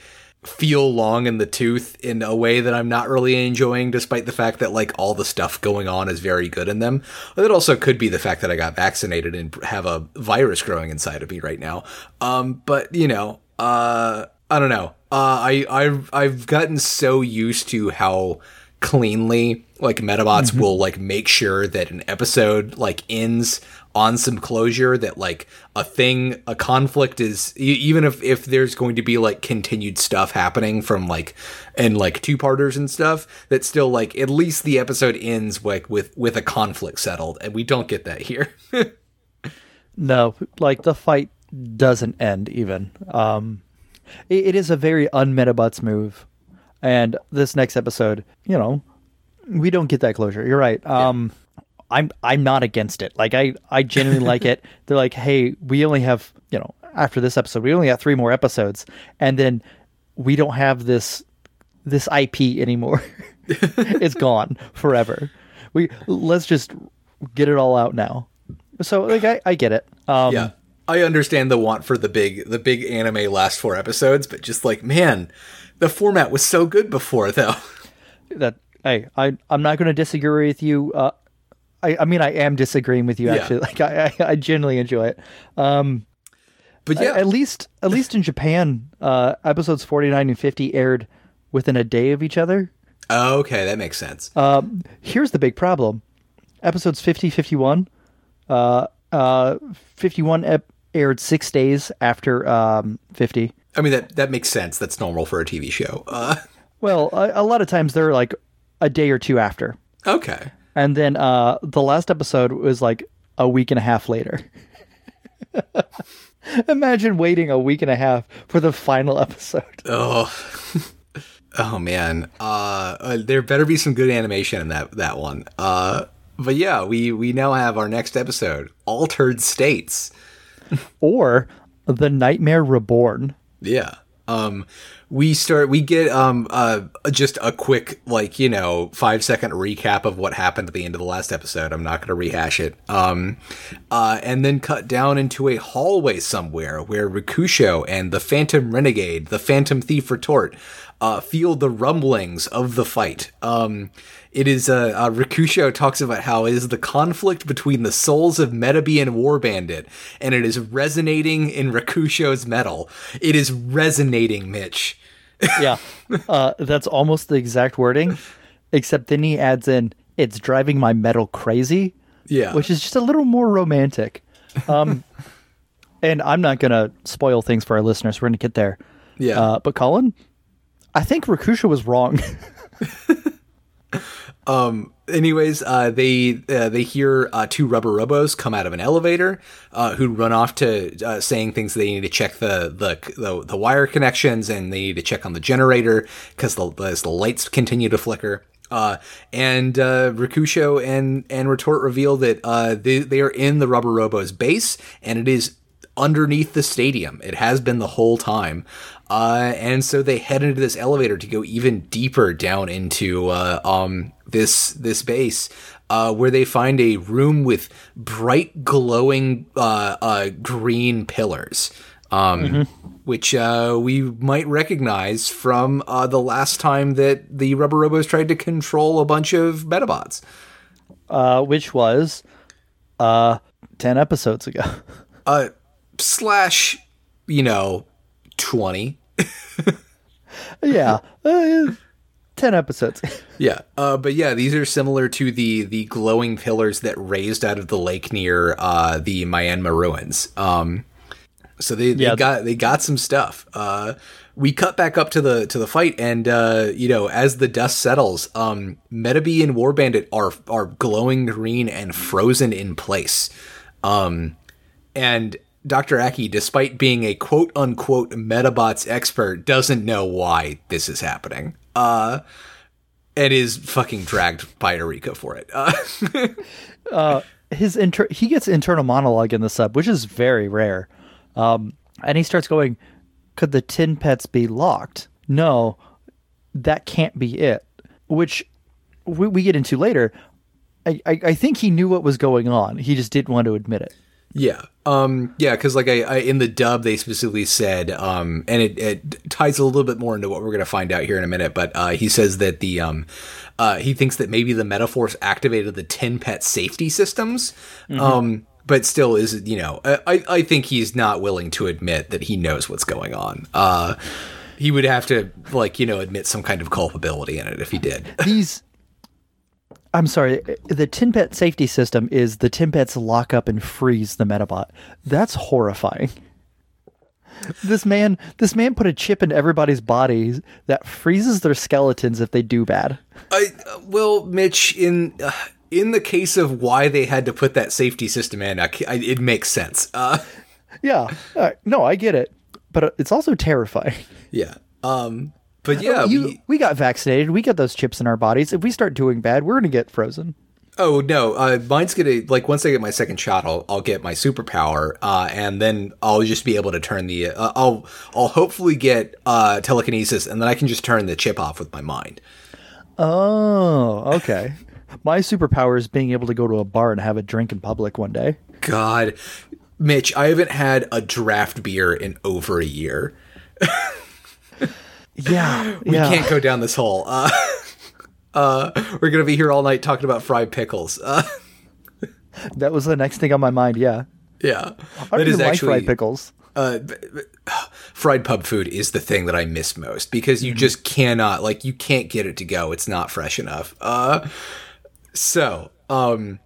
feel long in the tooth in a way that I'm not really enjoying, despite the fact that like all the stuff going on is very good in them. It also could be the fact that I got vaccinated and have a virus growing inside of me right now. Um, but you know, uh, I don't know. Uh, I I've I've gotten so used to how cleanly like Medabots will like make sure that an episode like ends on some closure that like a thing a conflict is even if if there's going to be like continued stuff happening from like and like two parters and stuff that still like at least the episode ends like with with a conflict settled and we don't get that here. No, like the fight doesn't end even. Um, it, it is a very unmetabots move, and this next episode, you know, we don't get that closure. You're right. Um, I'm I'm not against it. Like I I genuinely like it. They're like, hey, we only have you know after this episode, we only got three more episodes, and then we don't have this this IP anymore. it's gone forever. We let's just get it all out now. So like I, I get it. Um, yeah i understand the want for the big the big anime last four episodes but just like man the format was so good before though that hey I I'm not going to disagree with you. Uh, I I mean I am disagreeing with you Yeah. actually. Like I, I I genuinely enjoy it. but yeah At least at least in Japan, uh, episodes 49 and 50 aired within a day of each other. Oh, okay that makes sense Um, here's the big problem: episodes 50, 51, uh, uh, 51 ep- aired six days after um, 50. i mean that that makes sense that's normal for a tv show uh Well, a, a lot of times they're like a day or two after. okay And then uh, the last episode was like a week and a half later. Imagine waiting a week and a half for the final episode. Oh, oh man. Uh, uh, there better be some good animation in that that one. Uh, but yeah, we we now have our next episode, Altered States, or The Nightmare Reborn. Yeah. Um, we start we get um uh just a quick like you know five second recap of what happened at the end of the last episode. I'm not going to rehash it. Um uh and then cut down into a hallway somewhere where Rokusho and the phantom renegade the phantom thief retort uh feel the rumblings of the fight. Um it is uh, uh Rokusho talks about how it is the conflict between the souls of Metabee and War Bandit, and it is resonating in Rokusho's metal. It is resonating, Mitch yeah, uh, that's almost the exact wording, except then he adds in, "It's driving my metal crazy." Yeah, which is just a little more romantic. Um, and I'm not gonna spoil things for our listeners. We're gonna get there. Yeah, uh, but Colin, I think Rokusho was wrong. um, anyways, uh, they uh, they hear uh, two rubber robos come out of an elevator, uh, who run off to uh, saying things they need to check the, the the, the wire connections and they need to check on the generator because the as the lights continue to flicker. Uh, and uh, Rokusho and and Retort reveal that uh, they they are in the Rubber Robo's base, and it is underneath the stadium. It has been the whole time. Uh, and so they head into this elevator to go even deeper down into uh, um, this this base, uh, where they find a room with bright, glowing uh, uh, green pillars. Um, mm-hmm. Which uh, we might recognize from the last time that the Rubber Robos tried to control a bunch of Medabots. which was ten episodes ago. uh, slash, you know, twenty yeah. Uh, 10 episodes. yeah. Uh, but yeah, these are similar to the the glowing pillars that raised out of the lake near uh, the Myanmar ruins. Um, so they, they yeah. got they got some stuff. Uh, we cut back up to the to the fight, and uh, you know, as the dust settles, um, Metabee and War Bandit are are glowing green and frozen in place. Um, and Dr. Aki, despite being a quote unquote Medabots expert, doesn't know why this is happening. Uh, and is fucking dragged by Erika for it. Uh, uh, his inter- he gets internal monologue in the sub, which is very rare. Um, and he starts going, "Could the tin pets be locked? No, that can't be it." Which we, we get into later. I, I, I think he knew what was going on. He just didn't want to admit it. Yeah. Um, yeah, because like I, I, in the dub they specifically said, um, and it, it, ties a little bit more into what we're going to find out here in a minute. But uh, he says that the um, uh, he thinks that maybe the Medaforce activated the Tin Pet safety systems. Mm-hmm. Um, but still, is you know, I I think he's not willing to admit that he knows what's going on. Uh, he would have to like you know admit some kind of culpability in it if he did. These I'm sorry, the Tinpet safety system is the Tinpets lock up and freeze the Medabot. That's horrifying. This man, this man put a chip in everybody's bodies that freezes their skeletons if they do bad. I well, Mitch, in uh, in the case of why they had to put that safety system in, I, I, it makes sense. Uh, yeah, uh, no, I get it, but it's also terrifying. Yeah. Um, but yeah, you, we, we got vaccinated. We got those chips in our bodies. If we start doing bad, we're gonna get frozen. Oh no, uh, mine's gonna like once I get my second shot, I'll I'll get my superpower, uh, and then I'll just be able to turn the uh, I'll I'll hopefully get uh, telekinesis, and then I can just turn the chip off with my mind. Oh, okay. my superpower is being able to go to a bar and have a drink in public one day. God, Mitch, I haven't had a draft beer in over a year. Yeah, we yeah. can't go down this hole. Uh, uh, we're gonna be here all night talking about fried pickles. Uh, that was the next thing on my mind. Yeah, yeah. I that is like actually fried pickles. Uh, fried pub food is the thing that I miss most because you mm-hmm. just cannot like you can't get it to go. It's not fresh enough. Uh, so um,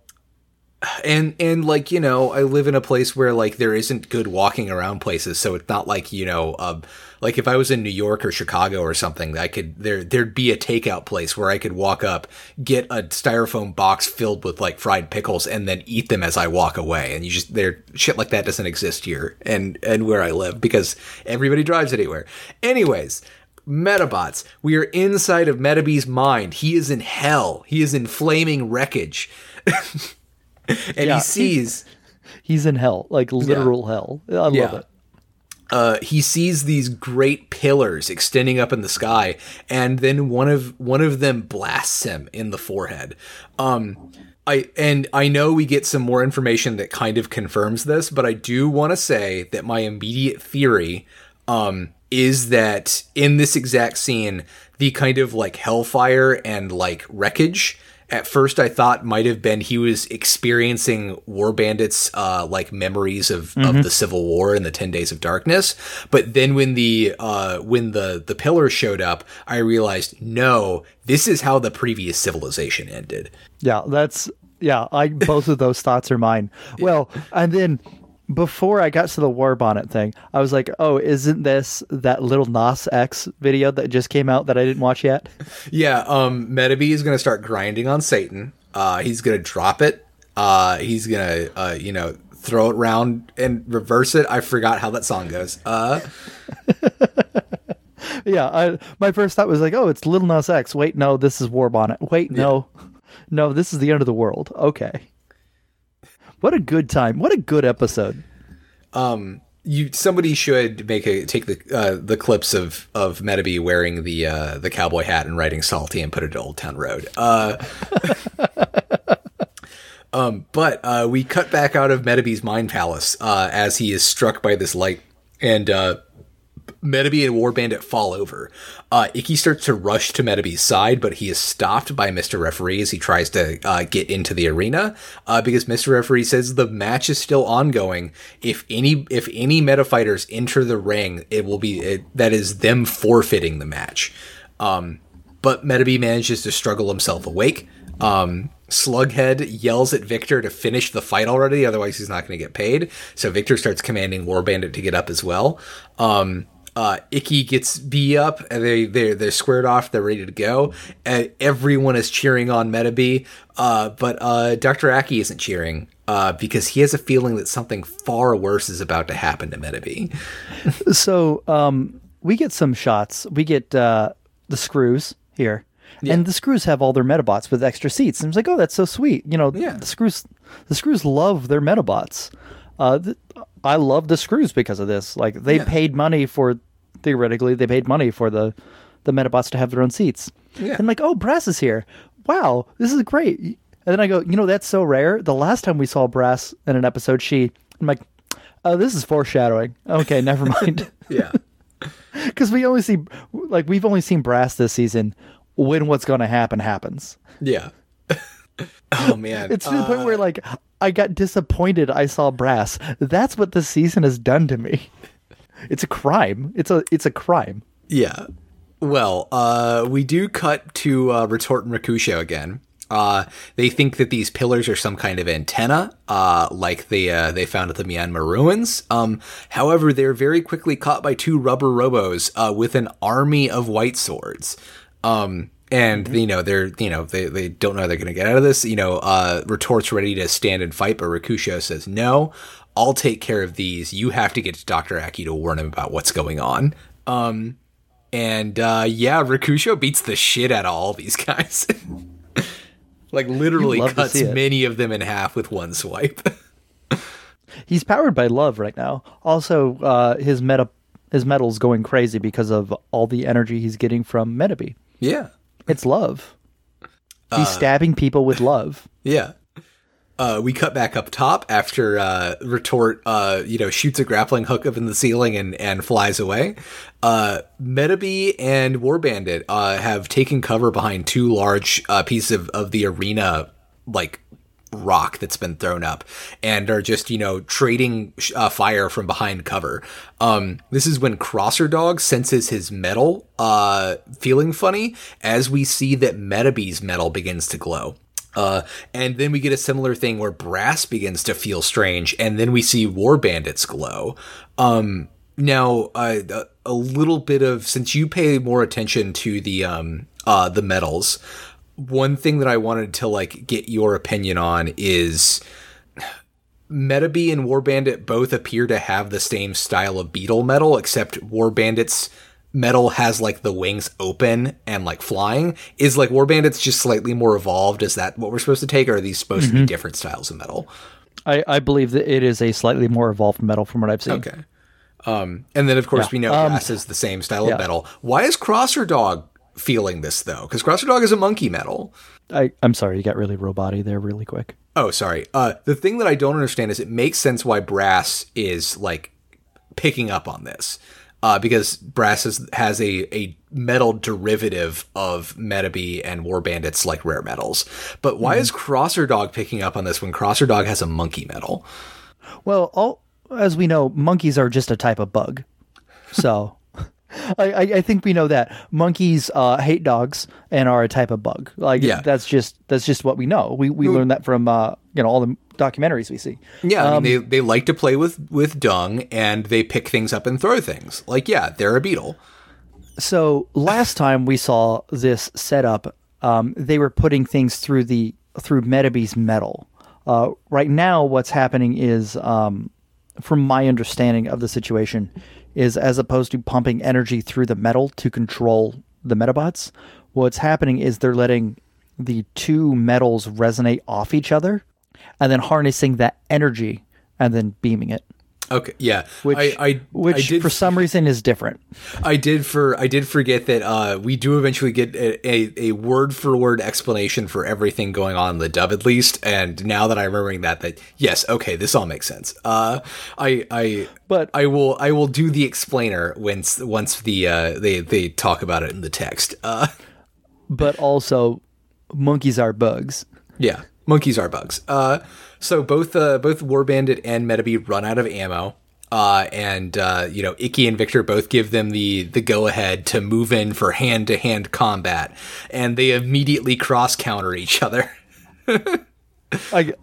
and and like you know i live in a place where like there isn't good walking around places so it's not like you know um like if i was in new york or chicago or something i could there there'd be a takeout place where i could walk up get a styrofoam box filled with like fried pickles and then eat them as i walk away and you just there shit like that doesn't exist here and and where i live because everybody drives anywhere anyways Medabots. We are inside of Metabee's mind. He is in hell. He is in flaming wreckage. and yeah, he sees he's in hell, like literal yeah. hell. I love yeah. it. Uh, he sees these great pillars extending up in the sky, and then one of one of them blasts him in the forehead. Um, I and I know we get some more information that kind of confirms this, but I do want to say that my immediate theory um, is that in this exact scene, the kind of like hellfire and like wreckage at first I thought might have been he was experiencing War Bandits uh, like memories of, mm-hmm. of the Civil War and the Ten Days of Darkness. But then when the uh, when the the pillar showed up, I realized no, this is how the previous civilization ended. Yeah, that's yeah. I both of those thoughts are mine. Well, and then before I got to the War Bandit thing, I was like, "Oh, isn't this that Lil Nas X video that just came out that I didn't watch yet?" Yeah, um, Metabee is gonna start grinding on Satan. Uh, he's gonna drop it. Uh, he's gonna, uh, you know, throw it around and reverse it. I forgot how that song goes. Uh. yeah, I, my first thought was like, "Oh, it's Lil Nas X." Wait, no, this is War Bandit. Wait, no, yeah. no, this is the end of the world. Okay. What a good time! What a good episode. Um, you somebody should make a take the uh, the clips of of Metabee wearing the uh, the cowboy hat and riding salty and put it to Old Town Road. Uh, um, but uh, we cut back out of Metabee's mind palace uh, as he is struck by this light, and uh, Metabee and War Bandit fall over. Uh, Ikki starts to rush to Metabee's side, but he is stopped by Mr. Referee as he tries to uh, get into the arena uh, because Mr. Referee says the match is still ongoing. If any if any meta fighters enter the ring, it will be it, that is them forfeiting the match. Um, but Metabee manages to struggle himself awake. Um, Slughead yells at Victor to finish the fight already, otherwise he's not going to get paid. So Victor starts commanding War Bandit to get up as well. Um, uh, Ikki gets B up, and they they they're squared off. They're ready to go. And everyone is cheering on Metabee, uh, but uh, Doctor Aki isn't cheering uh, because he has a feeling that something far worse is about to happen to Metabee. so um, we get some shots. We get uh, the screws here. Yeah. And the screws have all their Medabots with extra seats. And it's like, oh, that's so sweet. You know, yeah. the screws, the screws love their Medabots. Uh, th- I love the screws because of this. Like they yeah. paid money for theoretically they paid money for the the Medabots to have their own seats. Yeah. And like, oh, Brass is here. Wow, this is great. And then I go, you know, that's so rare. The last time we saw Brass in an episode, she, I'm like, oh, this is foreshadowing. Okay, never mind. yeah. Because we only see, like, we've only seen Brass this season when what's going to happen happens. Yeah. oh man, it's to uh, the point where uh, like I got disappointed. I saw Brass. That's what this season has done to me. It's a crime. It's a it's a crime. Yeah. Well, uh, we do cut to uh, Retort and Rokusho again. Uh, they think that these pillars are some kind of antenna, uh, like they uh, they found at the Myanmar ruins. Um, however, they're very quickly caught by two rubber robos uh, with an army of white swords. Um, and mm-hmm. you know they're you know they, they don't know how they're going to get out of this. You know, uh, Retort's ready to stand and fight, but Rokusho says no. I'll take care of these. You have to get to Dr. Aki to warn him about what's going on. Um, and uh, yeah, Rokusho beats the shit out of all these guys. like literally cuts many of them in half with one swipe. He's powered by love right now. Also, uh, his meta his metal's going crazy because of all the energy he's getting from Metabee. Yeah. It's love. He's uh, stabbing people with love. Yeah. Uh, we cut back up top after uh, Retort, uh, you know, shoots a grappling hook up in the ceiling and, and flies away. Uh, Metabee and War Bandit uh, have taken cover behind two large uh, pieces of, of the arena, like rock that's been thrown up, and are just you know trading uh, fire from behind cover. Um, this is when Crosser Dog senses his metal uh, feeling funny as we see that Metabee's metal begins to glow. Uh, and then we get a similar thing where Brass begins to feel strange, and then we see War Bandits glow. Um, now, uh, a little bit of since you pay more attention to the um, uh, the metals, one thing that I wanted to like get your opinion on is Metabee and War Bandit both appear to have the same style of beetle metal, except War Bandit's metal has like the wings open and like flying. Is like War Bandit's just slightly more evolved? Is that what we're supposed to take, or are these supposed mm-hmm. to be mm-hmm. different styles of metal? I, I believe that it is a slightly more evolved metal from what I've seen. Okay. Um, and then of course yeah. we know um, Brass is the same style yeah. of metal. Why is Crosser Dog feeling this though? Because Crosser Dog is a monkey metal. I, I'm sorry, you got really roboty there really quick. Oh, sorry. Uh, the thing that I don't understand is it makes sense why Brass is like picking up on this. Uh, because Brass has, has a, a metal derivative of Metabee and War Bandits like rare metals. But why mm. is Crosser Dog picking up on this when Crosser Dog has a monkey metal? Well, all, as we know, monkeys are just a type of bug. So I, I think we know that monkeys uh, hate dogs and are a type of bug. Like yeah. that's just that's just what we know. We we learned that from uh, you know all the documentaries we see. Yeah, um, I mean, um, they they like to play with with dung and they pick things up and throw things. Like yeah, they're a beetle. So last time we saw this setup, um, they were putting things through the through Metabee's metal. Uh, right now, what's happening is, um, from my understanding of the situation, is as opposed to pumping energy through the metal to control the Medabots, what's happening is they're letting the two metals resonate off each other and then harnessing that energy and then beaming it. Okay, yeah, which I, I which I did, for some reason is different. I did for I did forget that uh, we do eventually get a, a, a, word for word explanation for everything going on in the dub at least, and now that I'm remembering that, that yes, okay, this all makes sense. Uh, I I but I will I will do the explainer once once the uh, they they talk about it in the text. Uh, but also, monkeys are bugs. Yeah, monkeys are bugs. Uh, so both uh, both War Bandit and Metabee run out of ammo. Uh, and uh, you know, Ikki and Victor both give them the the go ahead to move in for hand to hand combat, and they immediately cross counter each other. I,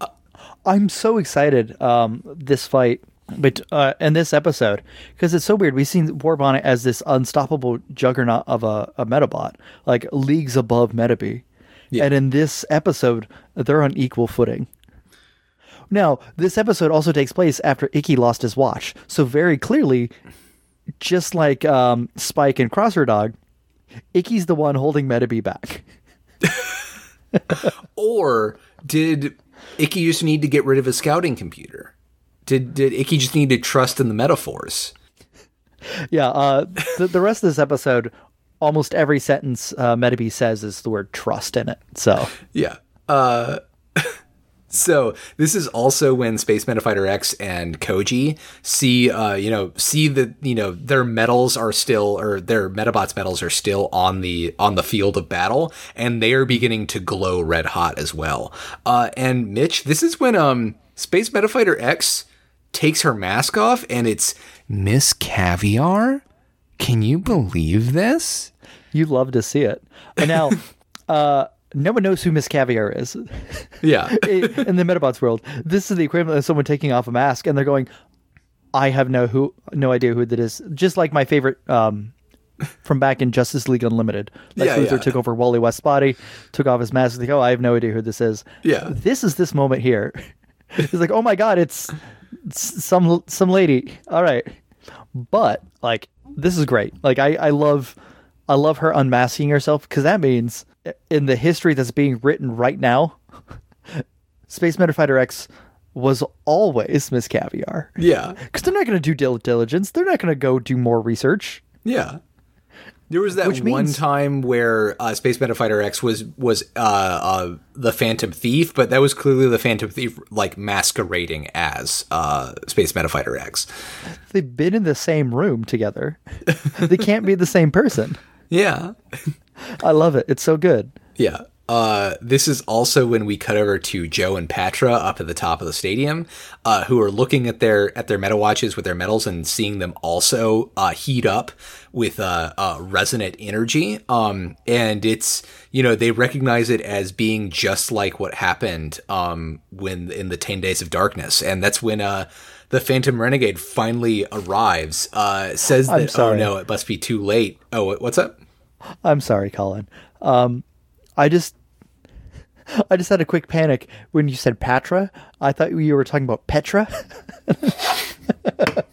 I'm so excited um, this fight, but uh, in this episode because it's so weird. We've seen War Bandit as this unstoppable juggernaut of a, a Medabot, like leagues above Metabee, yeah. and in this episode, they're on equal footing. Now, this episode also takes place after Ikki lost his watch. So very clearly, just like um, Spike and Crosser Dog, Ikki's the one holding Metabee back. or did Ikki just need to get rid of his scouting computer? Did did Ikki just need to trust in the metaphors? Yeah, uh, the, the rest of this episode, almost every sentence uh, Metabee says is the word trust in it. So yeah. Uh, so this is also when Space Medafighter X and Koji see, uh, you know, see that you know their metals are still, or their Medabots metals are still on the on the field of battle, and they are beginning to glow red hot as well. Uh, and Mitch, this is when um Space Medafighter X takes her mask off, and it's Miss Caviar. Can you believe this? You'd love to see it. And now, uh, no one knows who Miss Caviar is. Yeah. in the Medabots world, this is the equivalent of someone taking off a mask and they're going, "I have no who, no idea who that is." Just like my favorite um, from back in Justice League Unlimited, like yeah, Luthor yeah. took over Wally West's body, took off his mask, like, "Oh, I have no idea who this is." Yeah. This is this moment here. He's like, "Oh my god, it's, it's some some lady." All right, but like this is great. Like I I love I love her unmasking herself because that means in the history that's being written right now, Space Medafighter X was always Miss Caviar. Yeah. Because they're not going to do dil- diligence. They're not going to go do more research. Yeah. There was that Which one means, time where uh, Space Medafighter X was was uh, uh, the Phantom Thief, but that was clearly the Phantom Thief like masquerading as uh, Space Medafighter X. They've been in the same room together. they can't be the same person. Yeah. I love it. It's so good. Yeah. Uh, this is also when we cut over to Joe and Patra up at the top of the stadium, uh, who are looking at their at their metal watches with their medals and seeing them also uh, heat up with uh, uh, resonant energy. Um, and it's you know they recognize it as being just like what happened um, when in the Ten Days of Darkness, and that's when uh the Phantom Renegade finally arrives. Uh, says that oh no, it must be too late. Oh, what's up? I'm sorry, Colin. Um, I just I just had a quick panic when you said Patra. I thought you were talking about Petra.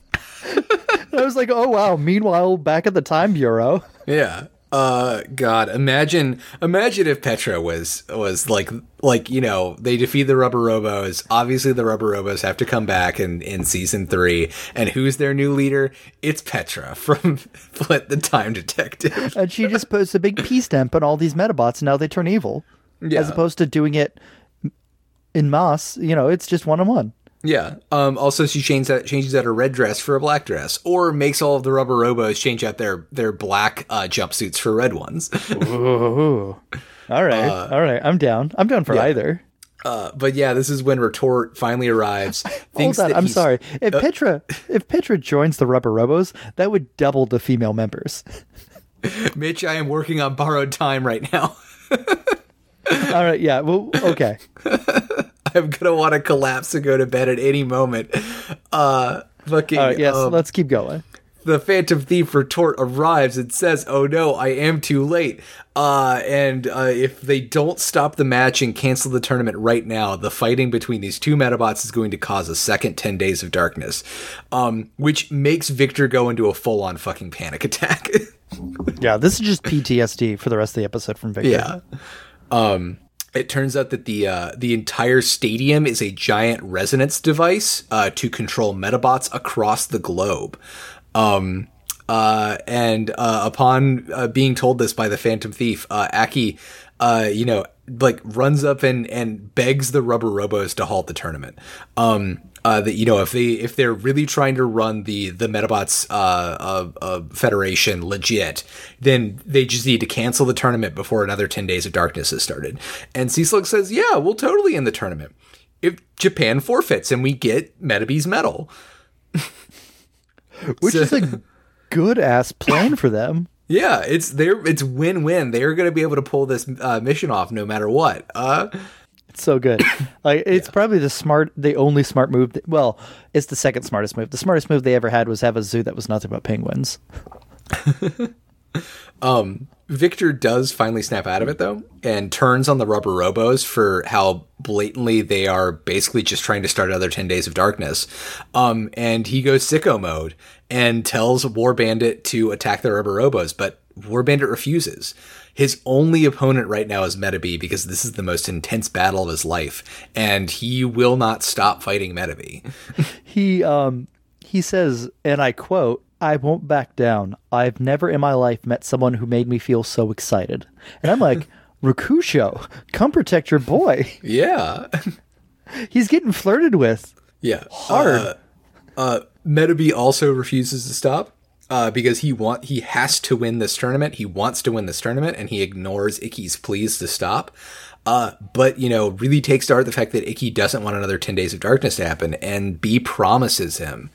I was like, oh wow. Meanwhile, back at the Time Bureau. Yeah. Uh, God, imagine, imagine if Petra was was like like you know they defeat the Rubber Robos. Obviously, the Rubber Robos have to come back in in season three, and who's their new leader? It's Petra from Flint, the Time Detective, and she just puts a big P stamp on all these Medabots, and now they turn evil, yeah. as opposed to doing it in mass. You know, it's just one on one. Yeah. Um, also, she changes out, changes out her red dress for a black dress, or makes all of the rubber robos change out their their black uh, jumpsuits for red ones. Ooh. All right, uh, all right. I'm down. I'm down for yeah. either. Uh, but yeah, this is when Retort finally arrives. Hold on, I'm sorry. If uh, Petra if Petra joins the Rubber Robos, that would double the female members. Mitch, I am working on borrowed time right now. all right, yeah. Well, okay. I'm gonna want to collapse and go to bed at any moment. Uh, fucking. Right, yes, um, let's keep going. The Phantom Thief retort arrives and says, "Oh no, I am too late." Uh, and uh, if they don't stop the match and cancel the tournament right now, the fighting between these two Medabots is going to cause a second ten days of darkness, um, which makes Victor go into a full-on fucking panic attack. yeah, this is just PTSD for the rest of the episode from Victor. Yeah. Um, it turns out that the uh, the entire stadium is a giant resonance device uh, to control Medabots across the globe. Um, uh, and uh, upon uh, being told this by the Phantom Thief, uh, Aki, you know, like runs up and and begs the Rubber Robos to halt the tournament. Um, uh, that you know if they if they're really trying to run the the Medabots uh, uh, Federation legit, then they just need to cancel the tournament before another ten days of darkness has started. And Slug says, "Yeah, we'll totally end the tournament if Japan forfeits and we get Metabee's medal." Which so, is a good ass plan for them. Yeah, it's they're it's win win. They're going to be able to pull this uh, mission off no matter what. It's so good. Like it's yeah. probably the smart, the only smart move. That, well, it's the second smartest move. The smartest move they ever had was have a zoo that was nothing but penguins. um, Victor does finally snap out of it though, and turns on the rubber robos for how blatantly they are basically just trying to start another ten days of darkness. Um, and he goes sicko mode and tells War Bandit to attack the rubber robos, but War Bandit refuses. His only opponent right now is Metabee because this is the most intense battle of his life, and he will not stop fighting Metabee. he um he says, and I quote, I won't back down. I've never in my life met someone who made me feel so excited. And I'm like, Rakusho, come protect your boy. Yeah. He's getting flirted with. Yeah. Hard. Uh, uh, Metabee also refuses to stop uh, because he want he has to win this tournament. He wants to win this tournament, and he ignores Ikki's pleas to stop. Uh, but you know, really takes to heart the fact that Ikki doesn't want another ten days of darkness to happen, and B promises him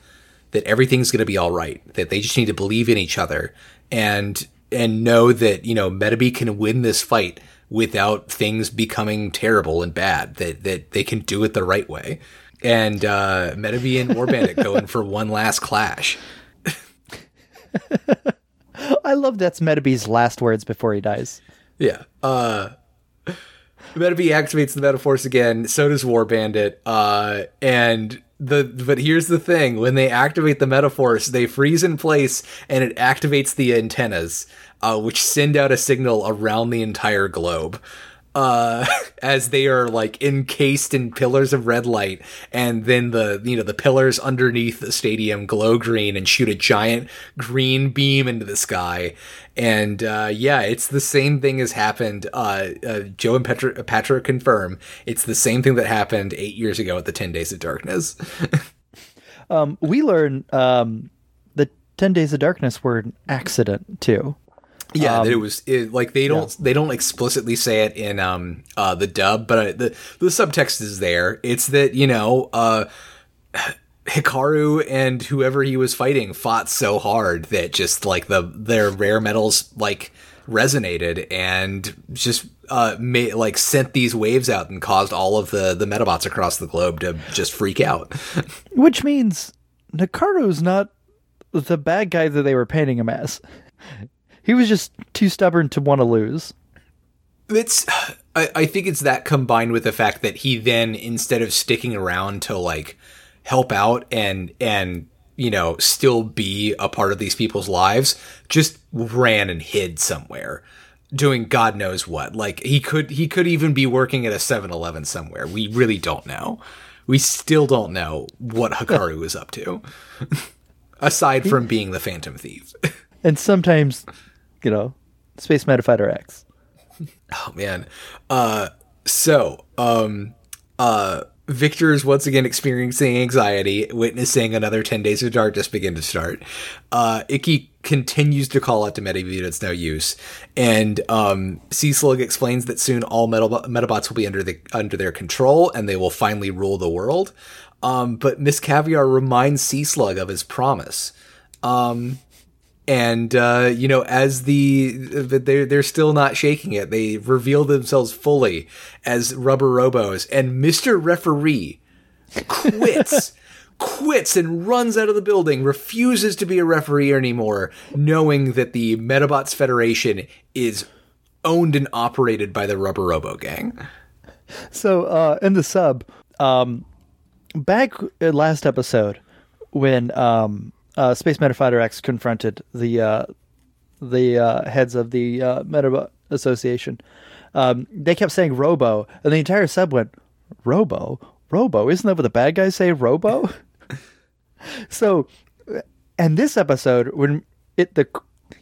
that everything's going to be all right. That they just need to believe in each other and and know that you know Metabee can win this fight without things becoming terrible and bad. That that they can do it the right way. And uh, Metabee and War Bandit going for one last clash. I love that's Metabee's last words before he dies. Yeah. Uh Metabee activates the Medaforce again, so does War Bandit. Uh and the but here's the thing, when they activate the Medaforce, they freeze in place and it activates the antennas, uh, which send out a signal around the entire globe uh, as they are like encased in pillars of red light, and then the you know the pillars underneath the stadium glow green and shoot a giant green beam into the sky. And uh, yeah, it's the same thing as happened. Uh, uh, Joe and Petra, confirm it's the same thing that happened eight years ago at the Ten Days of Darkness. um, we learn um, the Ten Days of Darkness were an accident too. Yeah, um, it was it, like they don't yeah. they don't explicitly say it in um uh the dub, but uh, the the subtext is there. It's that you know uh Hikaru and whoever he was fighting fought so hard that just like the their rare metals like resonated and just uh made, like sent these waves out and caused all of the the Medabots across the globe to just freak out. Which means Hikaru's not the bad guy that they were painting him as. He was just too stubborn to want to lose. It's I, I think it's that combined with the fact that he then instead of sticking around to like help out and and you know still be a part of these people's lives just ran and hid somewhere doing god knows what. Like he could he could even be working at a 7-eleven somewhere. We really don't know. We still don't know what hikaru is up to aside from being the phantom thief. And sometimes you know Space Medafighter X oh man uh so um uh Victor is once again experiencing anxiety, witnessing another 10 days of darkness begin to start. Uh, Ikki continues to call out to Metamutant it's no use. And um, Sea Slug explains that soon all Metal- Medabots will be under, the, under their control and they will finally rule the world. Um, but Miss Caviar reminds Sea Slug of his promise. Um, and uh, you know as the they're they're still not shaking it. They reveal themselves fully as rubber robos. And mr referee quits quits and runs out of the building refuses to be a referee anymore knowing that the Medabots federation is owned and operated by the rubber robo gang. So uh, in the sub um, back last episode when um, uh, Space Medafighter X confronted the uh, the uh, heads of the uh, Meta Association, um, they kept saying Robo, and the entire sub went Robo, Robo. Isn't that what the bad guys say, Robo? so, and this episode when it the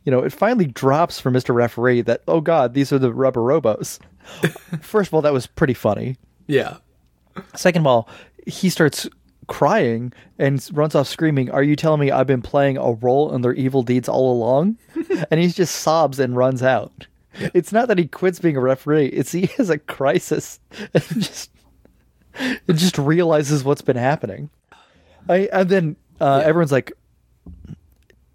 you know it finally drops for Mister Referee that oh god these are the rubber robos. First of all, that was pretty funny. Yeah. Second of all, he starts crying and runs off screaming, Are you telling me I've been playing a role in their evil deeds all along? and he just sobs and runs out. It's not that he quits being a referee, it's he has a crisis and just it just realizes what's been happening. I and then uh, yeah. everyone's like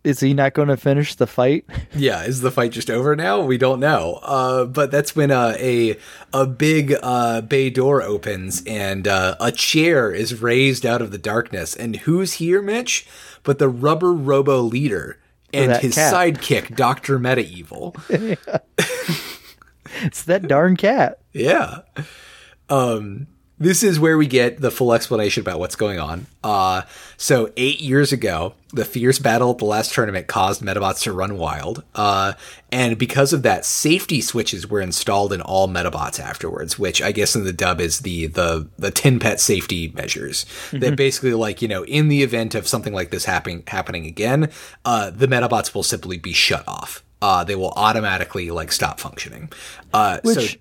is he not going to finish the fight? Yeah, is the fight just over now? We don't know. Uh, but that's when uh, a a big uh, bay door opens and uh, a chair is raised out of the darkness. And who's here, Mitch? But the Rubber Robo leader and his cat. sidekick, Doctor Meta Evil. it's that darn cat. Yeah. Um, this is where we get the full explanation about what's going on. Uh, so eight years ago, the fierce battle at the last tournament caused Medabots to run wild. Uh, and because of that, safety switches were installed in all Medabots afterwards, which I guess in the dub is the, the, the tinpet safety measures mm-hmm. that basically like, you know, in the event of something like this happening, happening again, uh, the Medabots will simply be shut off. Uh, they will automatically like stop functioning. Uh, which, so,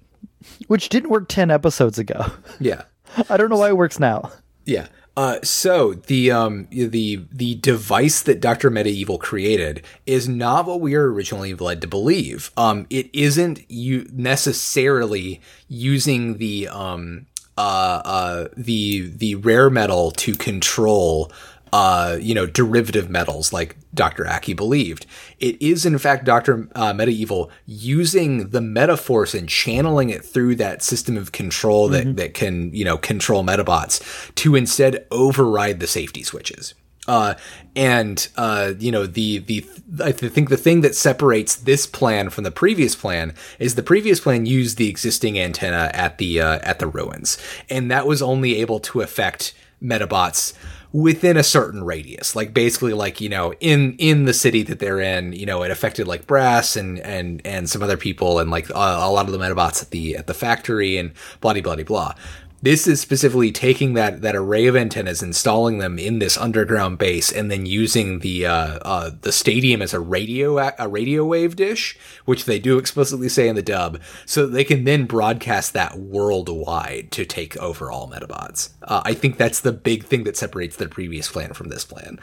which didn't work 10 episodes ago. Yeah. I don't know why it works now. Yeah. Uh, so the um, the the device that Doctor Meta Evil created is not what we were originally led to believe. Um, it isn't you necessarily using the um, uh, uh, the the rare metal to control uh, you know, derivative metals like Dr. Aki believed. It is, in fact, Dr. Uh, Meta Evil using the Medaforce and channeling it through that system of control that, mm-hmm. that can, you know, control Medabots to instead override the safety switches. Uh, and uh, you know the the I think the thing that separates this plan from the previous plan is the previous plan used the existing antenna at the uh, at the ruins, and that was only able to affect Medabots within a certain radius. Like basically like you know in in the city that they're in you know it affected like brass and and and some other people and like a, lot of the Medabots at the at the factory and blah blah blah blah this is specifically taking that that array of antennas, installing them in this underground base, and then using the uh, uh, the stadium as a radio a radio wave dish, which they do explicitly say in the dub, so they can then broadcast that worldwide to take over all Medabots. Uh, I think that's the big thing that separates the previous plan from this plan.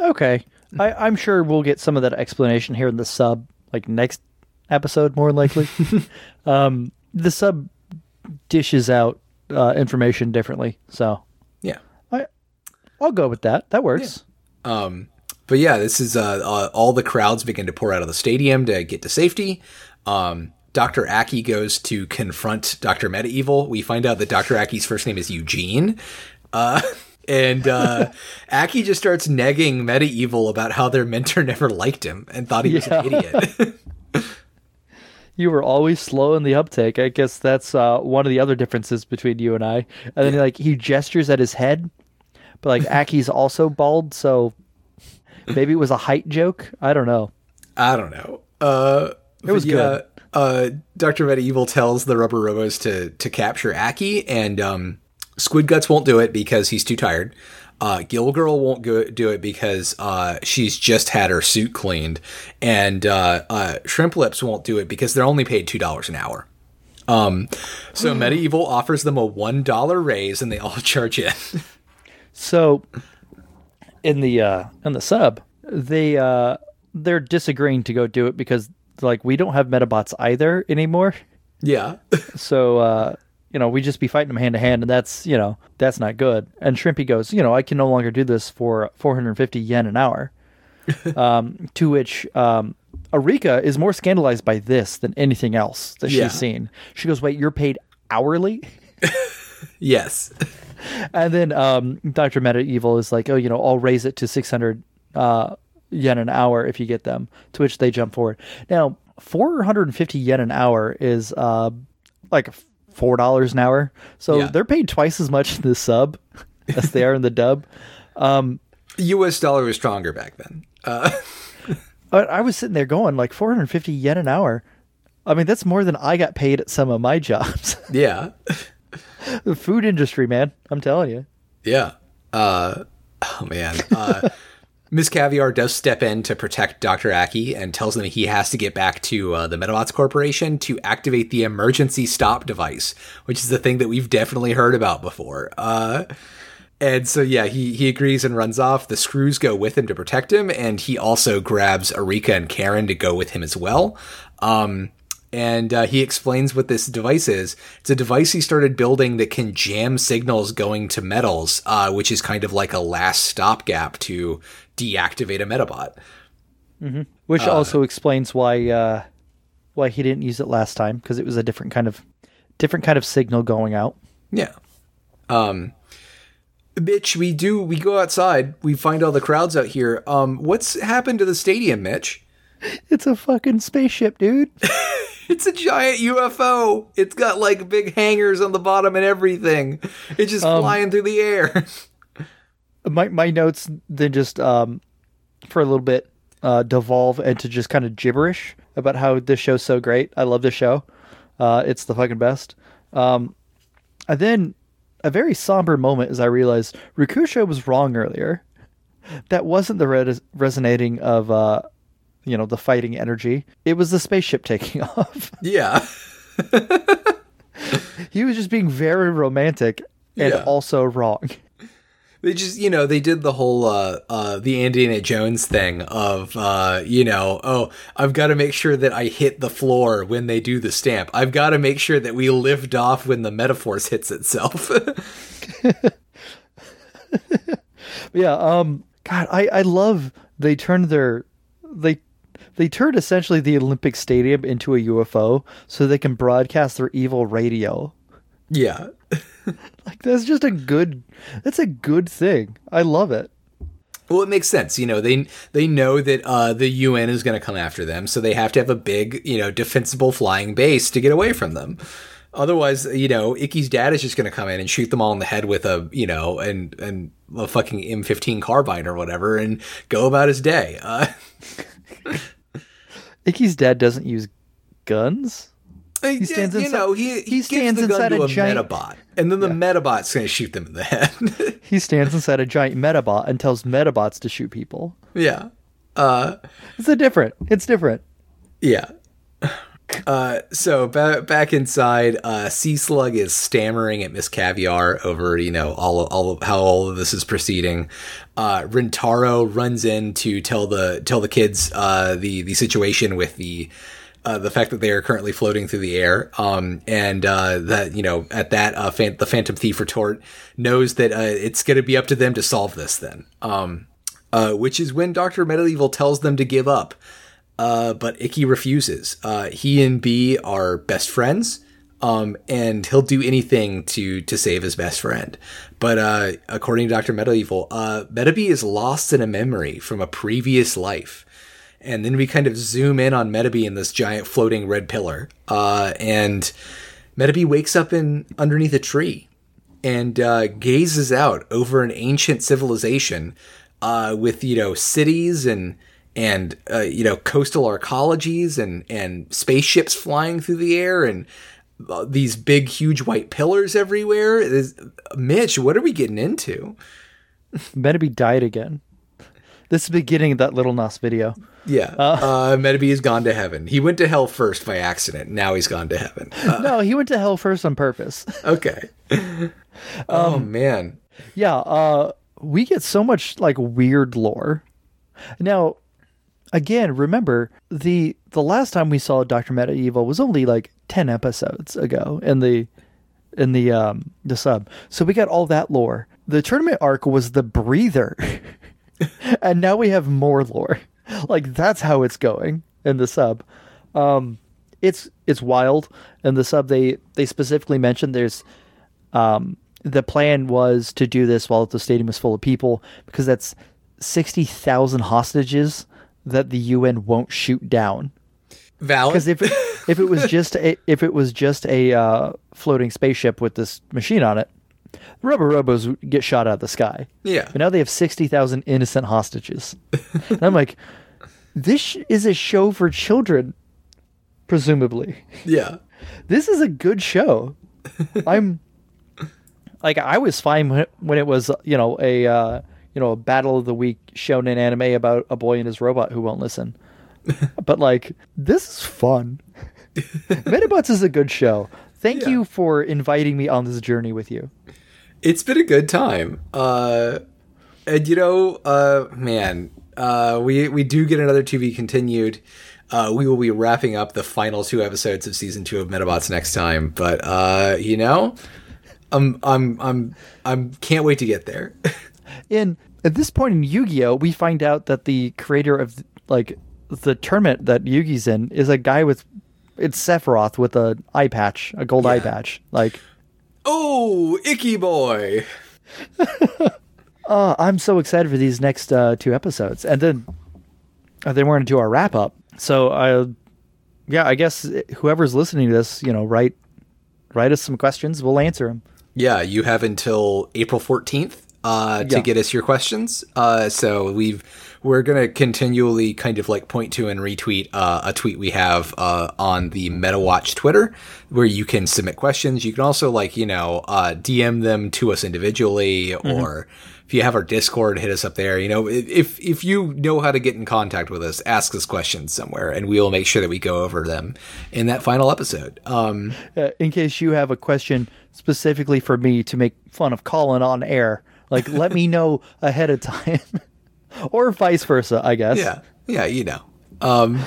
Okay, I, I'm sure we'll get some of that explanation here in the sub like next episode more likely. um, the sub dishes out uh, information differently, so Yeah. I I'll go with that. That works. Um, but yeah, this is uh, uh, all the crowds begin to pour out of the stadium to get to safety. Um, Dr. Aki goes to confront Dr. Meta Evil. We find out that Dr. Aki's first name is Eugene. Uh, and uh, Aki just starts negging Meta Evil about how their mentor never liked him and thought he was Yeah. an idiot. You were always slow in the uptake. I guess that's uh, one of the other differences between you and I. And then like he gestures at his head, but like Aki's also bald, so maybe it was a height joke. I don't know. I don't know. Uh, it was good. Uh, Dr. Meta Evil tells the Rubber Robos to to capture Aki, and um, Squid Guts won't do it because he's too tired. Uh, Gill Girl won't go, do it because uh, she's just had her suit cleaned, and uh, uh, Shrimp Lips won't do it because they're only paid two dollars an hour. Um, so Meta Evil offers them a one dollar raise, and they all charge in. So in the uh in the sub, they uh they're disagreeing to go do it because like we don't have Medabots either anymore. yeah, So uh you know, we just be fighting them hand to hand and that's, you know, that's not good. And Shrimpy goes, you know, I can no longer do this for 450 yen an hour. um to which um Erika is more scandalized by this than anything else that she's Yeah. seen. She goes, "Wait, you're paid hourly?" yes, And then um, Dr. Meta Evil is like, oh, you know, I'll raise it to 600 uh, yen an hour if you get them. To which they jump forward. Now, 450 yen an hour is uh, like $4 an hour. So Yeah. they're paid twice as much in the sub as they are in the dub. Um, U.S. dollar was stronger back then. Uh, But I was sitting there going, like, 450 yen an hour. I mean, that's more than I got paid at some of my jobs. yeah. the food industry, man. I'm telling you. Yeah. Uh, oh man. Uh, Miss Caviar does step in to protect Dr. Aki and tells them he has to get back to uh, the Medabots Corporation to activate the emergency stop device, which is the thing that we've definitely heard about before. Uh, and so yeah, he he agrees and runs off. The screws go with him to protect him, and he also grabs Erika and Karen to go with him as well. Um, and uh, he explains what this device is. It's a device he started building that can jam signals going to metals, uh, which is kind of like a last stopgap to deactivate a Medabot. Which also explains why uh, why he didn't use it last time because it was a different kind of different kind of signal going out. Yeah. Um, Mitch, we do we go outside. We find all the crowds out here. Um, what's happened to the stadium, Mitch? It's a fucking spaceship, dude. It's a giant UFO. It's got like big hangers on the bottom and everything. It's just flying through the air. my my notes then just um for a little bit uh devolve into just kind of gibberish about how this show's so great. I love this show. Uh it's the fucking best. Um and then a very somber moment as I realized Rokusho was wrong earlier. That wasn't the res- resonating of uh you know the fighting energy. It was the spaceship taking off. yeah. he was just being very romantic and Yeah. also wrong. They just, you know, they did the whole uh uh the Indiana Jones thing of uh, you know, oh, I've got to make sure that I hit the floor when they do the stamp. I've got to make sure that we lift off when the Medaforce hits itself. Yeah, um God, I, I love they turned their they they turned essentially the Olympic Stadium into a UFO so they can broadcast their evil radio. yeah. Like that's just a good that's a good thing. I love it. Well, it makes sense. You know, they they know that uh, the UN is going to come after them, so they have to have a big, you know, defensible flying base to get away from them. Otherwise, you know, Ikki's dad is just going to come in and shoot them all in the head with a, you know, and and a fucking M15 carbine or whatever, and go about his day. Uh, Ikki's dad doesn't use guns. He stands you inside- know, he he he stands gives the gun inside to a a, giant- Medabot, and then the Medabot's going to shoot them in the head. He stands inside a giant Medabot and tells Medabots to shoot people. yeah, uh, It's a different. It's different. yeah. Uh, so ba- back inside, uh, Sea Slug is stammering at Miss Caviar over, you know, all of, all of how all of this is proceeding. Uh, Rintaro runs in to tell the tell the kids uh, the the situation with the uh, the fact that they are currently floating through the air, um, and uh, that you know at that uh, fan- the Phantom Thief retort knows that uh, it's going to be up to them to solve this. Then, um, uh, which is when Doctor Meta Evil tells them to give up, uh, but Ikki refuses. he and B are best friends. Um, and he'll do anything to to save his best friend. But according to Doctor Meta Evil, uh, Metabee is lost in a memory from a previous life and then we kind of zoom in on Metabee in this giant floating red pillar. Uh, and Metabee wakes up in underneath a tree and uh, gazes out over an ancient civilization uh, with you know cities and and uh, you know coastal arcologies and and spaceships flying through the air and uh, these big huge white pillars everywhere. Mitch, what are we getting into? Metabee died again. This is the beginning of that Lil Nas video. Yeah. Uh, uh, has gone to heaven. He went to hell first by accident. Now he's gone to heaven. Uh, no, he went to hell first on purpose. okay. oh um, man. Yeah. Uh, we get so much like weird lore. Now, again, remember the the last time we saw Doctor Meta Evil was only like ten episodes ago in the in the um the sub. So we got all that lore. The tournament arc was the breather. and now we have more lore. like that's how it's going in the sub. Um, it's it's wild in the sub. They they specifically mentioned there's um, the plan was to do this while the stadium was full of people because that's sixty thousand hostages that the UN won't shoot down. Valid. Because if it, if it was just a if it was just a uh, floating spaceship with this machine on it, rubber robos get shot out of the sky. Yeah. But now they have 60,000 innocent hostages. and I'm like, this is a show for children, presumably. Yeah. This is a good show. I'm like I was fine when it, was, you know, a uh, you know, a battle of the week shown in anime about a boy and his robot who won't listen. but like this is fun. Medabots is a good show. Thank yeah. you for inviting me on this journey with you it's been a good time. Uh, and you know, uh, man, uh, we we do get another TV continued. Uh, we will be wrapping up the final two episodes of season two of Medabots next time. But uh, you know, I'm I'm I'm I'm can't wait to get there. in at this point in Yu-Gi-Oh, we find out that the creator of like the tournament that Yugi's in is a guy with it's Sephiroth with a eye patch, a gold yeah. eye patch. Like Oh, Icky Boy. uh, I'm so excited for these next uh, two episodes. And then, uh, then we're going to do our wrap up. So, uh, yeah, I guess whoever's listening to this, you know, write, write us some questions. We'll answer them. Yeah, you have until April 14th uh, to yeah. get us your questions. Uh, so we've we're gonna continually kind of like point to and retweet uh, a tweet we have uh, on the Medawatch Twitter, where you can submit questions. You can also like you know uh, DM them to us individually, mm-hmm. or if you have our Discord, hit us up there. You know, if if you know how to get in contact with us, ask us questions somewhere, and we will make sure that we go over them in that final episode. Um, uh, in case you have a question specifically for me to make fun of Colin on air, like let me know ahead of time. or vice versa, I guess. Yeah, yeah, you know. Um,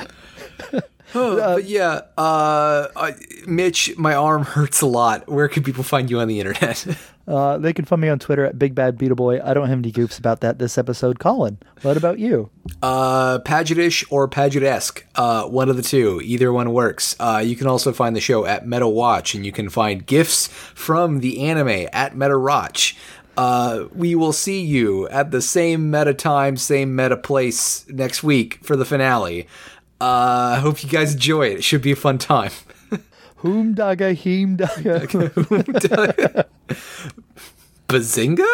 oh, but yeah, uh, I, Mitch, my arm hurts a lot. Where can people find you on the internet? uh, they can find me on Twitter at Big Bad Beetle Boy. I don't have any goops about that this episode. Colin, what about you? Uh, Pagetish or Pagetesque, uh, one of the two. Either one works. Uh, you can also find the show at Medawatch, and you can find gifs from the anime at Medawatch. Uh, we will see you at the same meta time, same meta place next week for the finale. I uh, hope you guys enjoy it. It should be a fun time. Whom daga heem daga. Bazinga?